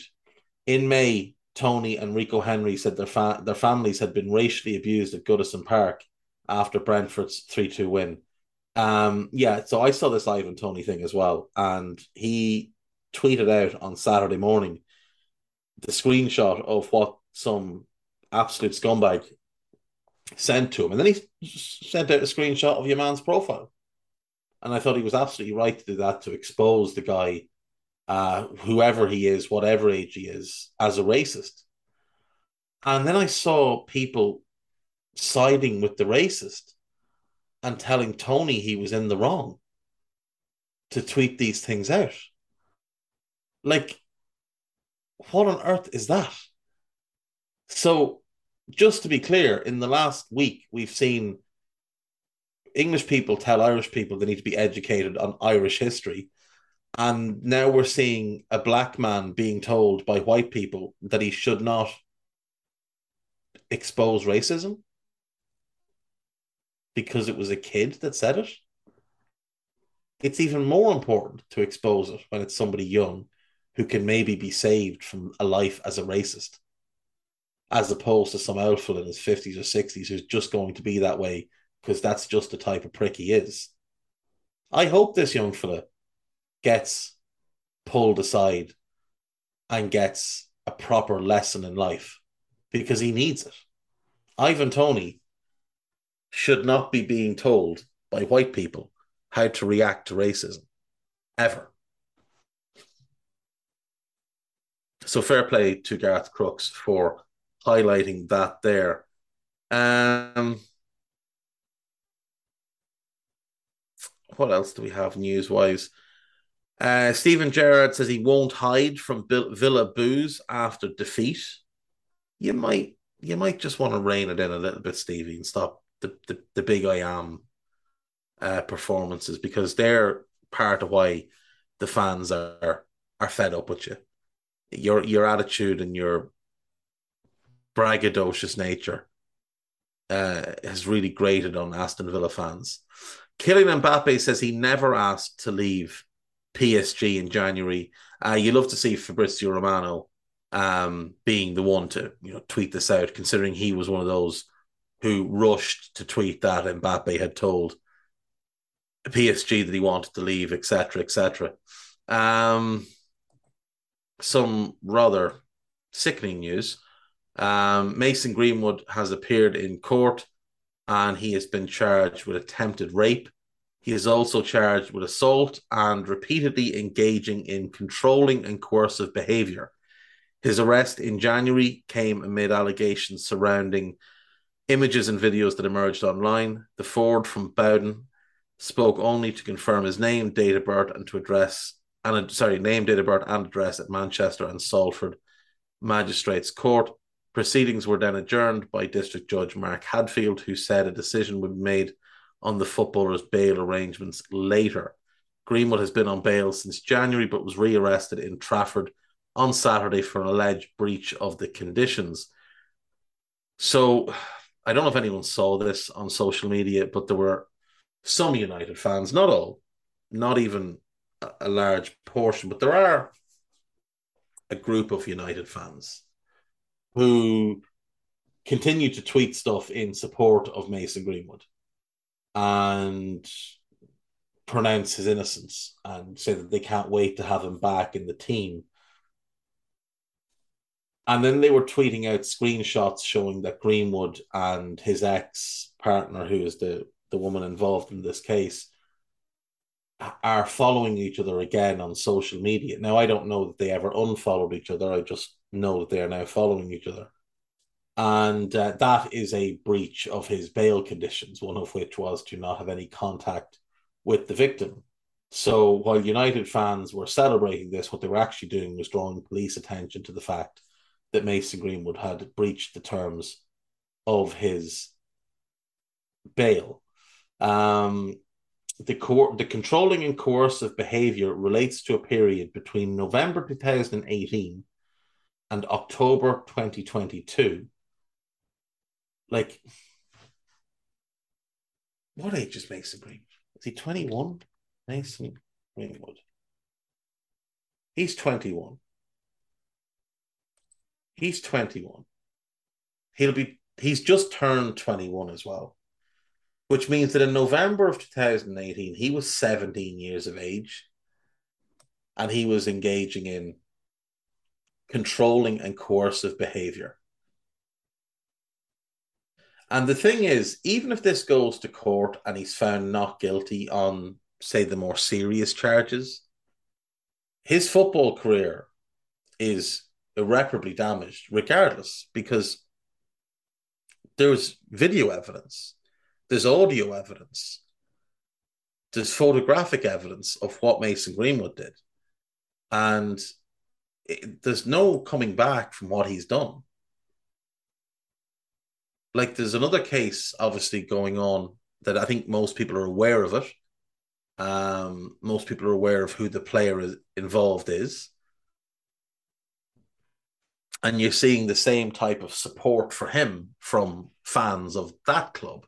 In May, Toney and Rico Henry said their fa- their families had been racially abused at Goodison Park after Brentford's 3 2 win. Um, yeah, so I saw this Ivan Toney thing as well, and he tweeted out on Saturday morning the screenshot of what some absolute scumbag sent to him. And then he sent out a screenshot of your man's profile. And I thought he was absolutely right to do that to expose the guy, uh, whoever he is, whatever age he is, as a racist. And then I saw people siding with the racist and telling Toney he was in the wrong to tweet these things out. Like, what on earth is that? So just to be clear, in the last week, we've seen English people tell Irish people they need to be educated on Irish history. And now we're seeing a black man being told by white people that he should not expose racism because it was a kid that said it. It's even more important to expose it when it's somebody young who can maybe be saved from a life as a racist as opposed to some alpha in his 50s or 60s who's just going to be that way because that's just the type of prick he is. I hope this young fella gets pulled aside and gets a proper lesson in life because he needs it. Ivan Toney should not be being told by white people how to react to racism ever. So fair play to Gareth Crooks for highlighting that there. Um, what else do we have news wise? Uh, Steven Gerrard says he won't hide from Villa boos after defeat. You might, you might just want to rein it in a little bit, Stevie, and stop the the, the big I am uh, performances because they're part of why the fans are are fed up with you. Your your attitude and your braggadocious nature uh, has really grated on Aston Villa fans. Kylian Mbappe says he never asked to leave PSG in January. Uh, you love to see Fabrizio Romano um, being the one to you know tweet this out, considering he was one of those who rushed to tweet that Mbappe had told PSG that he wanted to leave, etc., etc. Um, some rather sickening news. Um, Mason Greenwood has appeared in court and he has been charged with attempted rape. He is also charged with assault and repeatedly engaging in controlling and coercive behavior. His arrest in January came amid allegations surrounding images and videos that emerged online. The Ford from Bowdon spoke only to confirm his name, date of birth, and to address and sorry, name, date of birth, and address at Manchester and Salford Magistrates Court. Proceedings were then adjourned by District Judge Mark Hadfield, who said a decision would be made on the footballer's bail arrangements later. Greenwood has been on bail since January, but was rearrested in Trafford on Saturday for an alleged breach of the conditions. So, I don't know if anyone saw this on social media, but there were some United fans, not all, not even a large portion, but there are a group of United fans who continue to tweet stuff in support of Mason Greenwood and pronounce his innocence and say that they can't wait to have him back in the team. And then they were tweeting out screenshots showing that Greenwood and his ex partner, who is the, the woman involved in this case, are following each other again on social media. Now, I don't know that they ever unfollowed each other. I just know that they are now following each other. And uh, that is a breach of his bail conditions, one of which was to not have any contact with the victim. So while United fans were celebrating this, what they were actually doing was drawing police attention to the fact that Mason Greenwood had breached the terms of his bail. Um, the the controlling and coercive behavior relates to a period between November 2018 and October 2022. Like, what age is Mason Greenwood? Is he 21? Mason Greenwood. He's 21. He's 21. He'll be, he's just turned 21 as well which means that in November of 2018, he was 17 years of age and he was engaging in controlling and coercive behavior. And the thing is, even if this goes to court and he's found not guilty on, say, the more serious charges, his football career is irreparably damaged, regardless, because there's video evidence there's audio evidence, there's photographic evidence of what Mason Greenwood did. And it, there's no coming back from what he's done. Like, there's another case obviously going on that I think most people are aware of it. Um, most people are aware of who the player is, involved is. And you're seeing the same type of support for him from fans of that club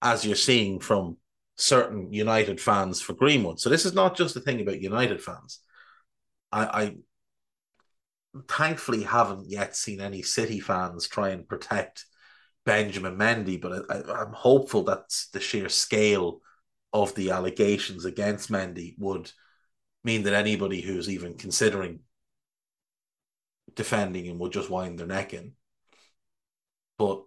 as you're seeing from certain United fans for Greenwood. So this is not just a thing about United fans. I, I thankfully haven't yet seen any City fans try and protect Benjamin Mendy, but I, am hopeful that the sheer scale of the allegations against Mendy would mean that anybody who's even considering defending him would just wind their neck in. But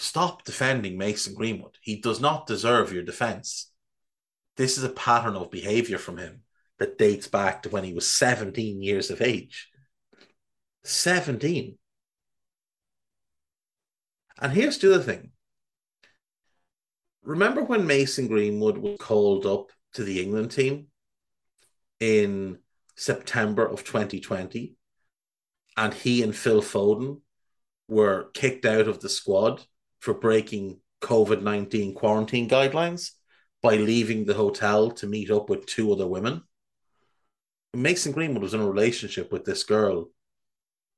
Stop defending Mason Greenwood. He does not deserve your defense. This is a pattern of behavior from him that dates back to when he was 17 years of age. 17. And here's the other thing. Remember when Mason Greenwood was called up to the England team in September of 2020 and he and Phil Foden were kicked out of the squad for breaking COVID 19 quarantine guidelines by leaving the hotel to meet up with two other women. Mason Greenwood was in a relationship with this girl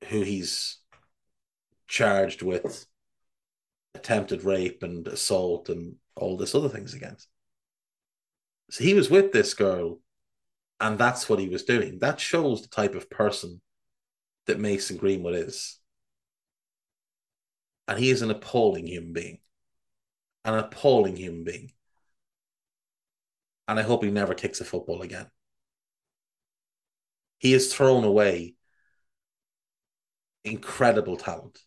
who he's charged with attempted rape and assault and all this other things against. So he was with this girl And that's what he was doing. That shows the type of person that Mason Greenwood is. And he is an appalling human being. An appalling human being. And I hope he never kicks a football again. He has thrown away incredible talent,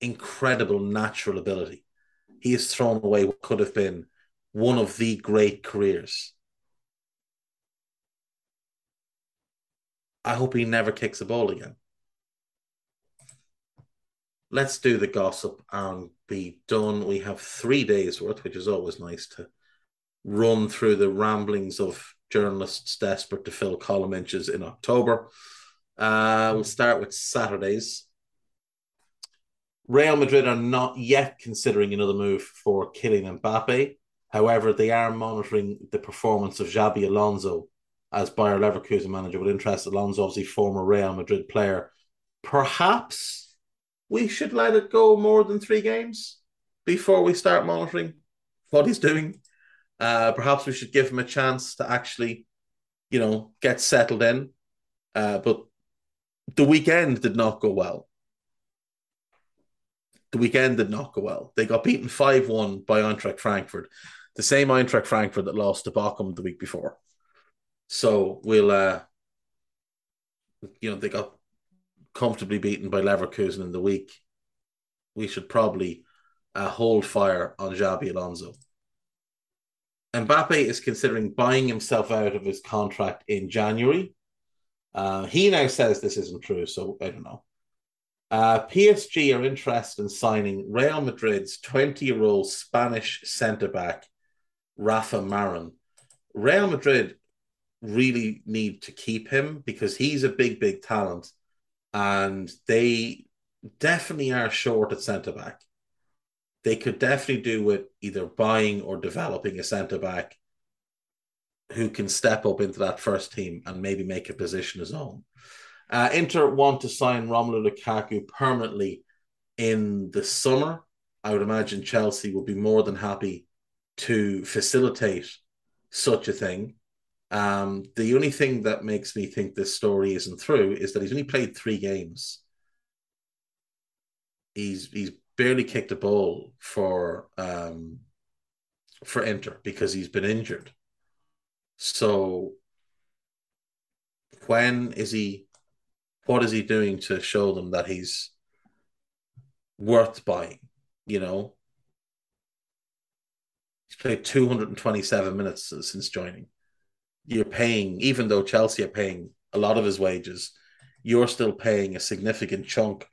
incredible natural ability. He has thrown away what could have been one of the great careers. I hope he never kicks a ball again. Let's do the gossip and be done. We have three days worth, which is always nice to run through the ramblings of journalists desperate to fill column inches in October. Uh, we'll start with Saturdays. Real Madrid are not yet considering another move for Kylian Mbappe. However, they are monitoring the performance of Xabi Alonso as Bayer Leverkusen manager with interest. Alonso, obviously former Real Madrid player. Perhaps we should let it go more than three games before we start monitoring what he's doing. Uh, perhaps we should give him a chance to actually, you know, get settled in. Uh, but the weekend did not go well. The weekend did not go well. They got beaten 5 1 by Eintracht Frankfurt, the same Eintracht Frankfurt that lost to Bochum the week before. So we'll, uh, you know, they got comfortably beaten by Leverkusen in the week. We should probably uh, hold fire on Xabi Alonso. Mbappe is considering buying himself out of his contract in January uh, he now says this isn't true, so I don't know. Uh, PSG are interested in signing Real Madrid's 20 year old Spanish centre back, Rafa Marin. Real Madrid really need to keep him because he's a big, big talent and they definitely are short at centre back. They could definitely do with either buying or developing a centre back who can step up into that first team and maybe make a position his own. Uh, Inter want to sign Romelu Lukaku permanently in the summer. I would imagine Chelsea will be more than happy to facilitate such a thing. Um, the only thing that makes me think this story isn't through is that he's only played three games. He's he's barely kicked a ball for um, for Inter because he's been injured. So when is he what is he doing to show them that he's worth buying? You know, he's played 227 minutes since joining. You're paying, even though Chelsea are paying a lot of his wages, you're still paying a significant chunk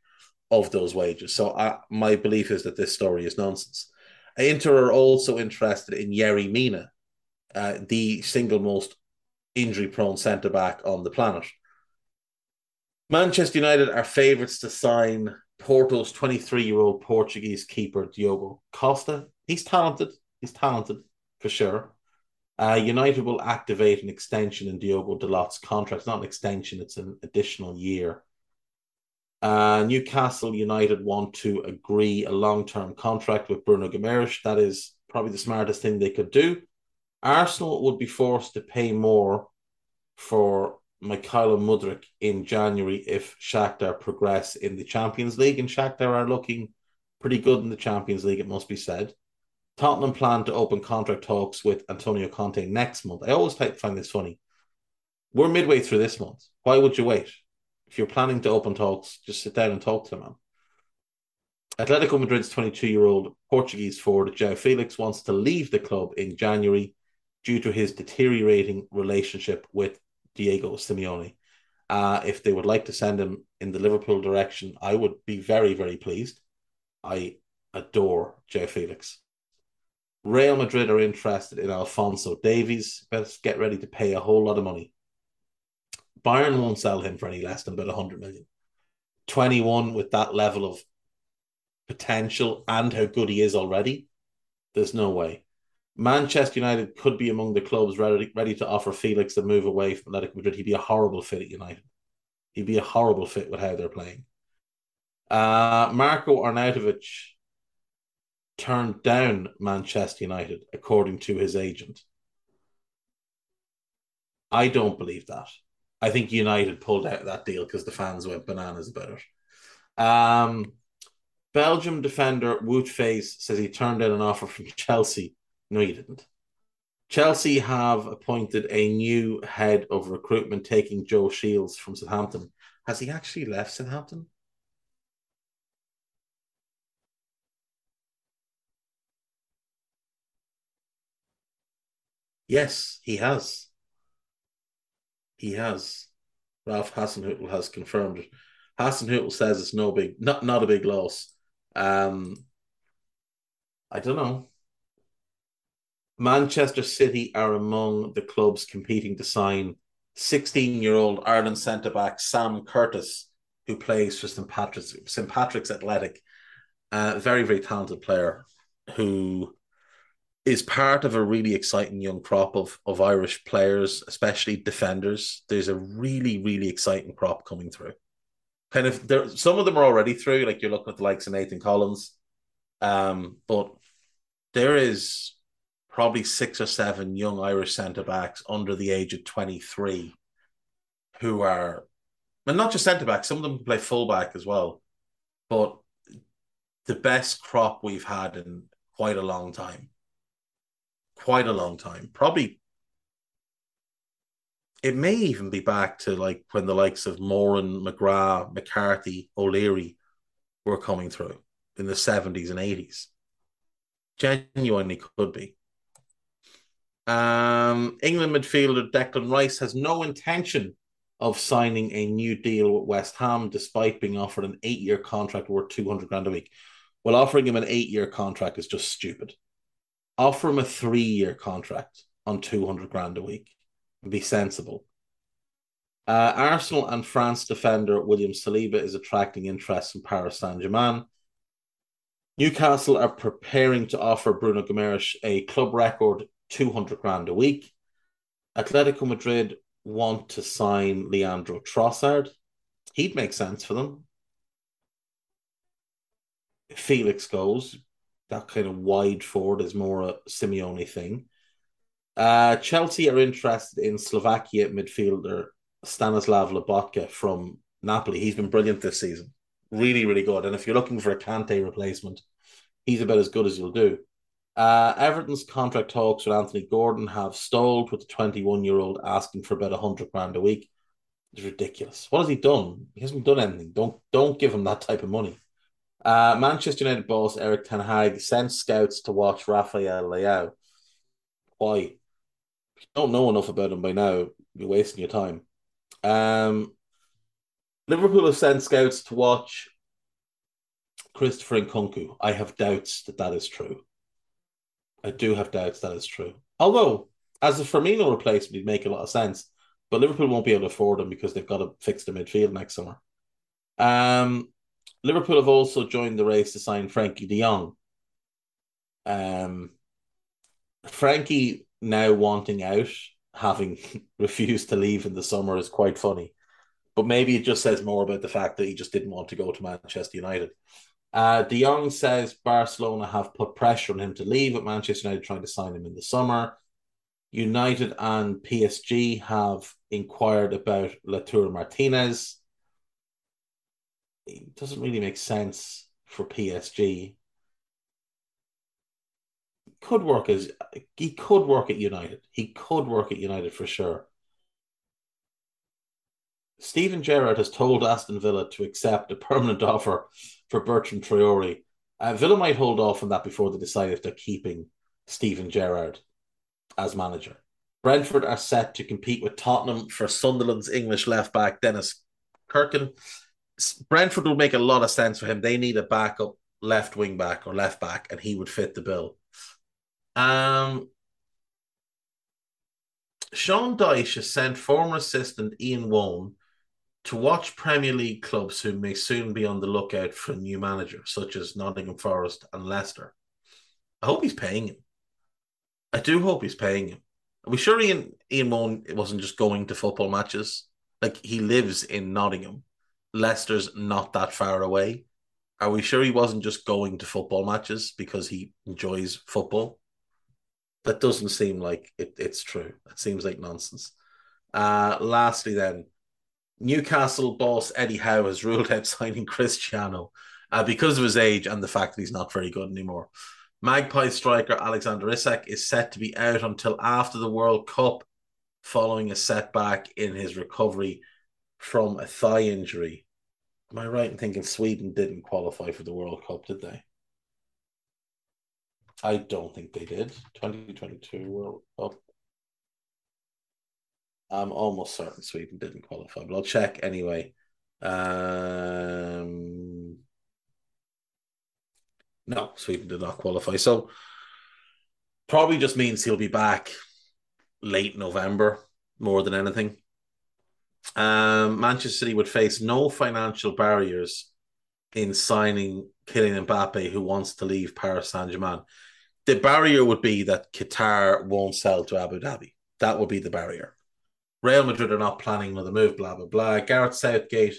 of those wages. So I, my belief is that this story is nonsense. Inter are also interested in Yerry Mina, uh, the single most injury prone centre back on the planet. Manchester United are favourites to sign Porto's 23 year old Portuguese keeper Diogo Costa. He's talented. He's talented for sure. Uh, United will activate an extension in Diogo Dalot's contract. It's not an extension, it's an additional year. Uh, Newcastle United want to agree a long term contract with Bruno Guimaraes. That is probably the smartest thing they could do. Arsenal would be forced to pay more for Mykhailo Mudryk in January if Shakhtar progress in the Champions League, and Shakhtar are looking pretty good in the Champions League, it must be said. Tottenham plan to open contract talks with Antonio Conte next month. I always find this funny. We're midway through this month. Why would you wait? If you're planning to open talks, just sit down and talk to them. Atletico Madrid's 22 year old Portuguese forward João Felix wants to leave the club in January due to his deteriorating relationship with Diego Simeone. Uh, if they would like to send him in the Liverpool direction, I would be very, very pleased. I adore João Felix. Real Madrid are interested in Alfonso Davies. Let's get ready to pay a whole lot of money. Bayern won't sell him for any less than about 100 million. 21 with that level of potential and how good he is already, there's no way. Manchester United could be among the clubs ready, ready to offer Felix a move away from Atletico Madrid. He'd be a horrible fit at United. He'd be a horrible fit with how they're playing. Uh, Marko Arnautovic turned down Manchester United, according to his agent. I don't believe that. I think United pulled out that deal because the fans went bananas about it. Um, Belgium defender Wout Faes says he turned down an offer from [laughs] Chelsea. No, you didn't. Chelsea have appointed a new head of recruitment, taking Joe Shields from Southampton. Has he actually left Southampton? Yes, he has. He has. Ralph Hasenhüttl has confirmed it. Hasenhüttl says it's no big, not not a big loss. Um, I don't know. Manchester City are among the clubs competing to sign 16 year old Ireland centre back Sam Curtis, who plays for St. Patrick's, St. Patrick's Athletic. Uh, very, very talented player who is part of a really exciting young crop of, of Irish players, especially defenders. There's a really, really exciting crop coming through. Kind of there, some of them are already through, like you're looking at the likes of Nathan Collins. Um, but there is probably six or seven young Irish centre backs under the age of 23 who are, and not just centre backs, some of them play fullback as well, but the best crop we've had in quite a long time. Quite a long time. Probably, it may even be back to like when the likes of Moran, McGrath, McCarthy, O'Leary were coming through in the 70s and 80s. Genuinely could be. Um, England midfielder Declan Rice has no intention of signing a new deal with West Ham, despite being offered an eight-year contract worth two hundred grand a week. Well, offering him an eight-year contract is just stupid. Offer him a three-year contract on two hundred grand a week be sensible. Uh, Arsenal and France defender William Saliba is attracting interest from Paris Saint Germain. Newcastle are preparing to offer Bruno Guimaraes a club record 200 grand a week. Atletico Madrid want to sign Leandro Trossard. He'd make sense for them. Felix goes, that kind of wide forward is more a Simeone thing. Uh, Chelsea are interested in Slovakia midfielder Stanislav Lobotka from Napoli. He's been brilliant this season. Really, really good. And if you're looking for a Kante replacement, he's about as good as you'll do. Uh, Everton's contract talks with Anthony Gordon have stalled with the 21 year old asking for about 100 grand a week. It's ridiculous. What has he done? He hasn't done anything. Don't don't give him that type of money. Uh, Manchester United boss Erik Ten Hag sent scouts to watch Rafael Leao. Why? If you don't know enough about him by now, you're wasting your time. Um, Liverpool have sent scouts to watch Christopher Nkunku. I have doubts that that is true. I do have doubts that is true. Although, as a Firmino replacement, he'd make a lot of sense. But Liverpool won't be able to afford him because they've got to fix the midfield next summer. Um, Liverpool have also joined the race to sign Frenkie de Jong. Um, Frenkie now wanting out, having [laughs] refused to leave in the summer, is quite funny. But maybe it just says more about the fact that he just didn't want to go to Manchester United. Uh, De Jong says Barcelona have put pressure on him to leave, at Manchester United trying to sign him in the summer. United and PSG have inquired about Lautaro Martinez. It doesn't really make sense for PSG. Could work as he could work at United. He could work at United for sure. Steven Gerrard has told Aston Villa to accept a permanent [laughs] offer for Bertrand Traore. Uh, Villa might hold off on that before they decide if they're keeping Steven Gerrard as manager. Brentford are set to compete with Tottenham for Sunderland's English left back Dennis Cirkin. Brentford would make a lot of sense for him. They need a backup left wing back or left back, and he would fit the bill. Um, Sean Dyche has sent former assistant Ian Woan to watch Premier League clubs who may soon be on the lookout for a new manager, such as Nottingham Forest and Leicester. I hope he's paying him. I do hope he's paying him. Are we sure Ian Ian Moan wasn't just going to football matches? Like he lives in Nottingham. Leicester's not that far away. Are we sure he wasn't just going to football matches because he enjoys football? That doesn't seem like it, it's true. It seems like nonsense. Uh, lastly, then, Newcastle boss Eddie Howe has ruled out [laughs] signing Cristiano uh, because of his age and the fact that he's not very good anymore. Magpie striker Alexander Isak is set to be out until after the World Cup following a setback in his recovery from a thigh injury. Am I right in thinking Sweden didn't qualify for the World Cup, did they? I don't think they did. 2022 World Cup. I'm almost certain Sweden didn't qualify, but I'll check anyway. Um, no, Sweden did not qualify. So probably just means he'll be back late November more than anything. Um, Manchester City would face no financial barriers in signing Kylian Mbappe, who wants to leave Paris Saint Germain. The barrier would be that Qatar won't sell to Abu Dhabi. That would be the barrier. Real Madrid are not planning another move, blah, blah, blah. Gareth Southgate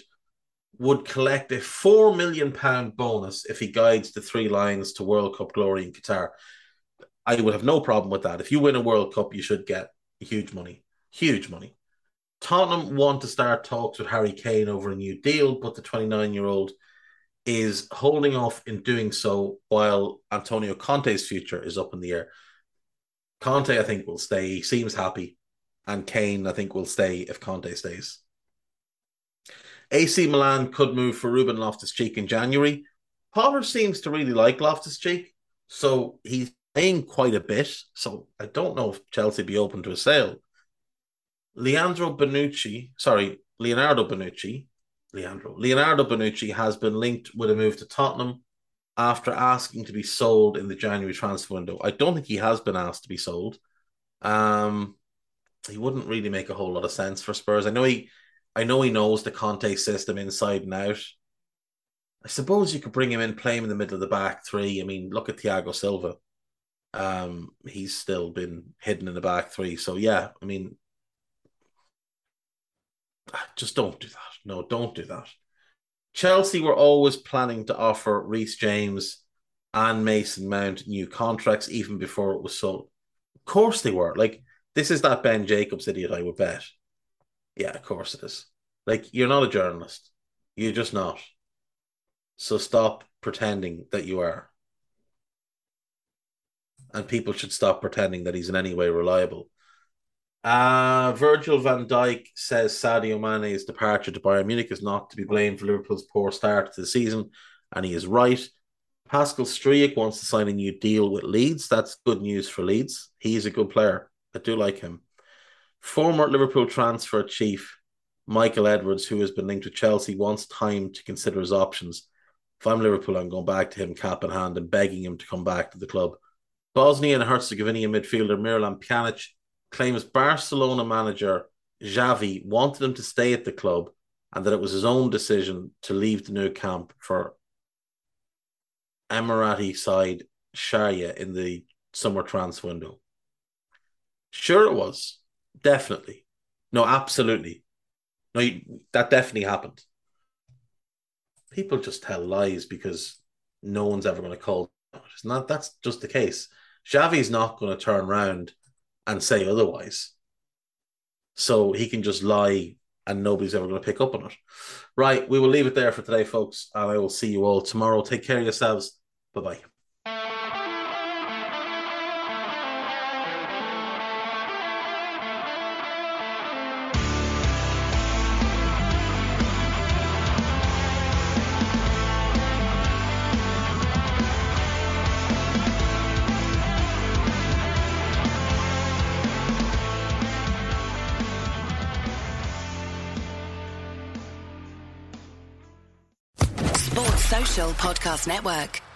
would collect a four million pound bonus if he guides the three lions to World Cup glory in Qatar. I would have no problem with that. If you win a World Cup, you should get huge money. Huge money. Tottenham want to start talks with Harry Kane over a new deal, but the 29 year old is holding off in doing so while Antonio Conte's future is up in the air. Conte, I think, will stay. He seems happy. And Kane, I think, will stay if Conte stays. AC Milan could move for Ruben Loftus Cheek in January. Potter seems to really like Loftus Cheek, so he's paying quite a bit. So I don't know if Chelsea be open to a sale. Leandro Bonucci, sorry, Leonardo Bonucci, Leandro, Leonardo Bonucci has been linked with a move to Tottenham after asking to be sold in the January transfer window. I don't think he has been asked to be sold. Um, he wouldn't really make a whole lot of sense for Spurs. I know he I know he knows the Conte system inside and out. I suppose you could bring him in, play him in the middle of the back three. I mean, look at Thiago Silva. Um, he's still been hidden in the back three. So yeah, I mean, just don't do that. No, don't do that. Chelsea were always planning to offer Reece James and Mason Mount new contracts even before it was sold. Of course they were. Like this is that Ben Jacobs idiot, I would bet. Yeah, of course it is. Like, you're not a journalist. You're just not. So stop pretending that you are. And people should stop pretending that he's in any way reliable. Uh, Virgil van Dijk says Sadio Mane's departure to Bayern Munich is not to be blamed for Liverpool's poor start to the season, and he is right. Pascal Struijk wants to sign a new deal with Leeds. That's good news for Leeds. He's a good player. I do like him. Former Liverpool transfer chief Michael Edwards, who has been linked with Chelsea, wants time to consider his options. If I'm Liverpool, I'm going back to him cap in hand and begging him to come back to the club. Bosnia and Herzegovina midfielder Miralem Pjanic claims Barcelona manager Xavi wanted him to stay at the club and that it was his own decision to leave the Nou Camp for Emirati side Sharjah in the summer transfer window. Sure, it was. Definitely. No, absolutely. No, that definitely happened. People just tell lies because no one's ever going to call. It's not. That's just the case. Xavi's not going to turn around and say otherwise. So he can just lie and nobody's ever going to pick up on it. Right. We will leave it there for today, folks. And I will see you all tomorrow. Take care of yourselves. Bye bye. Podcast Network.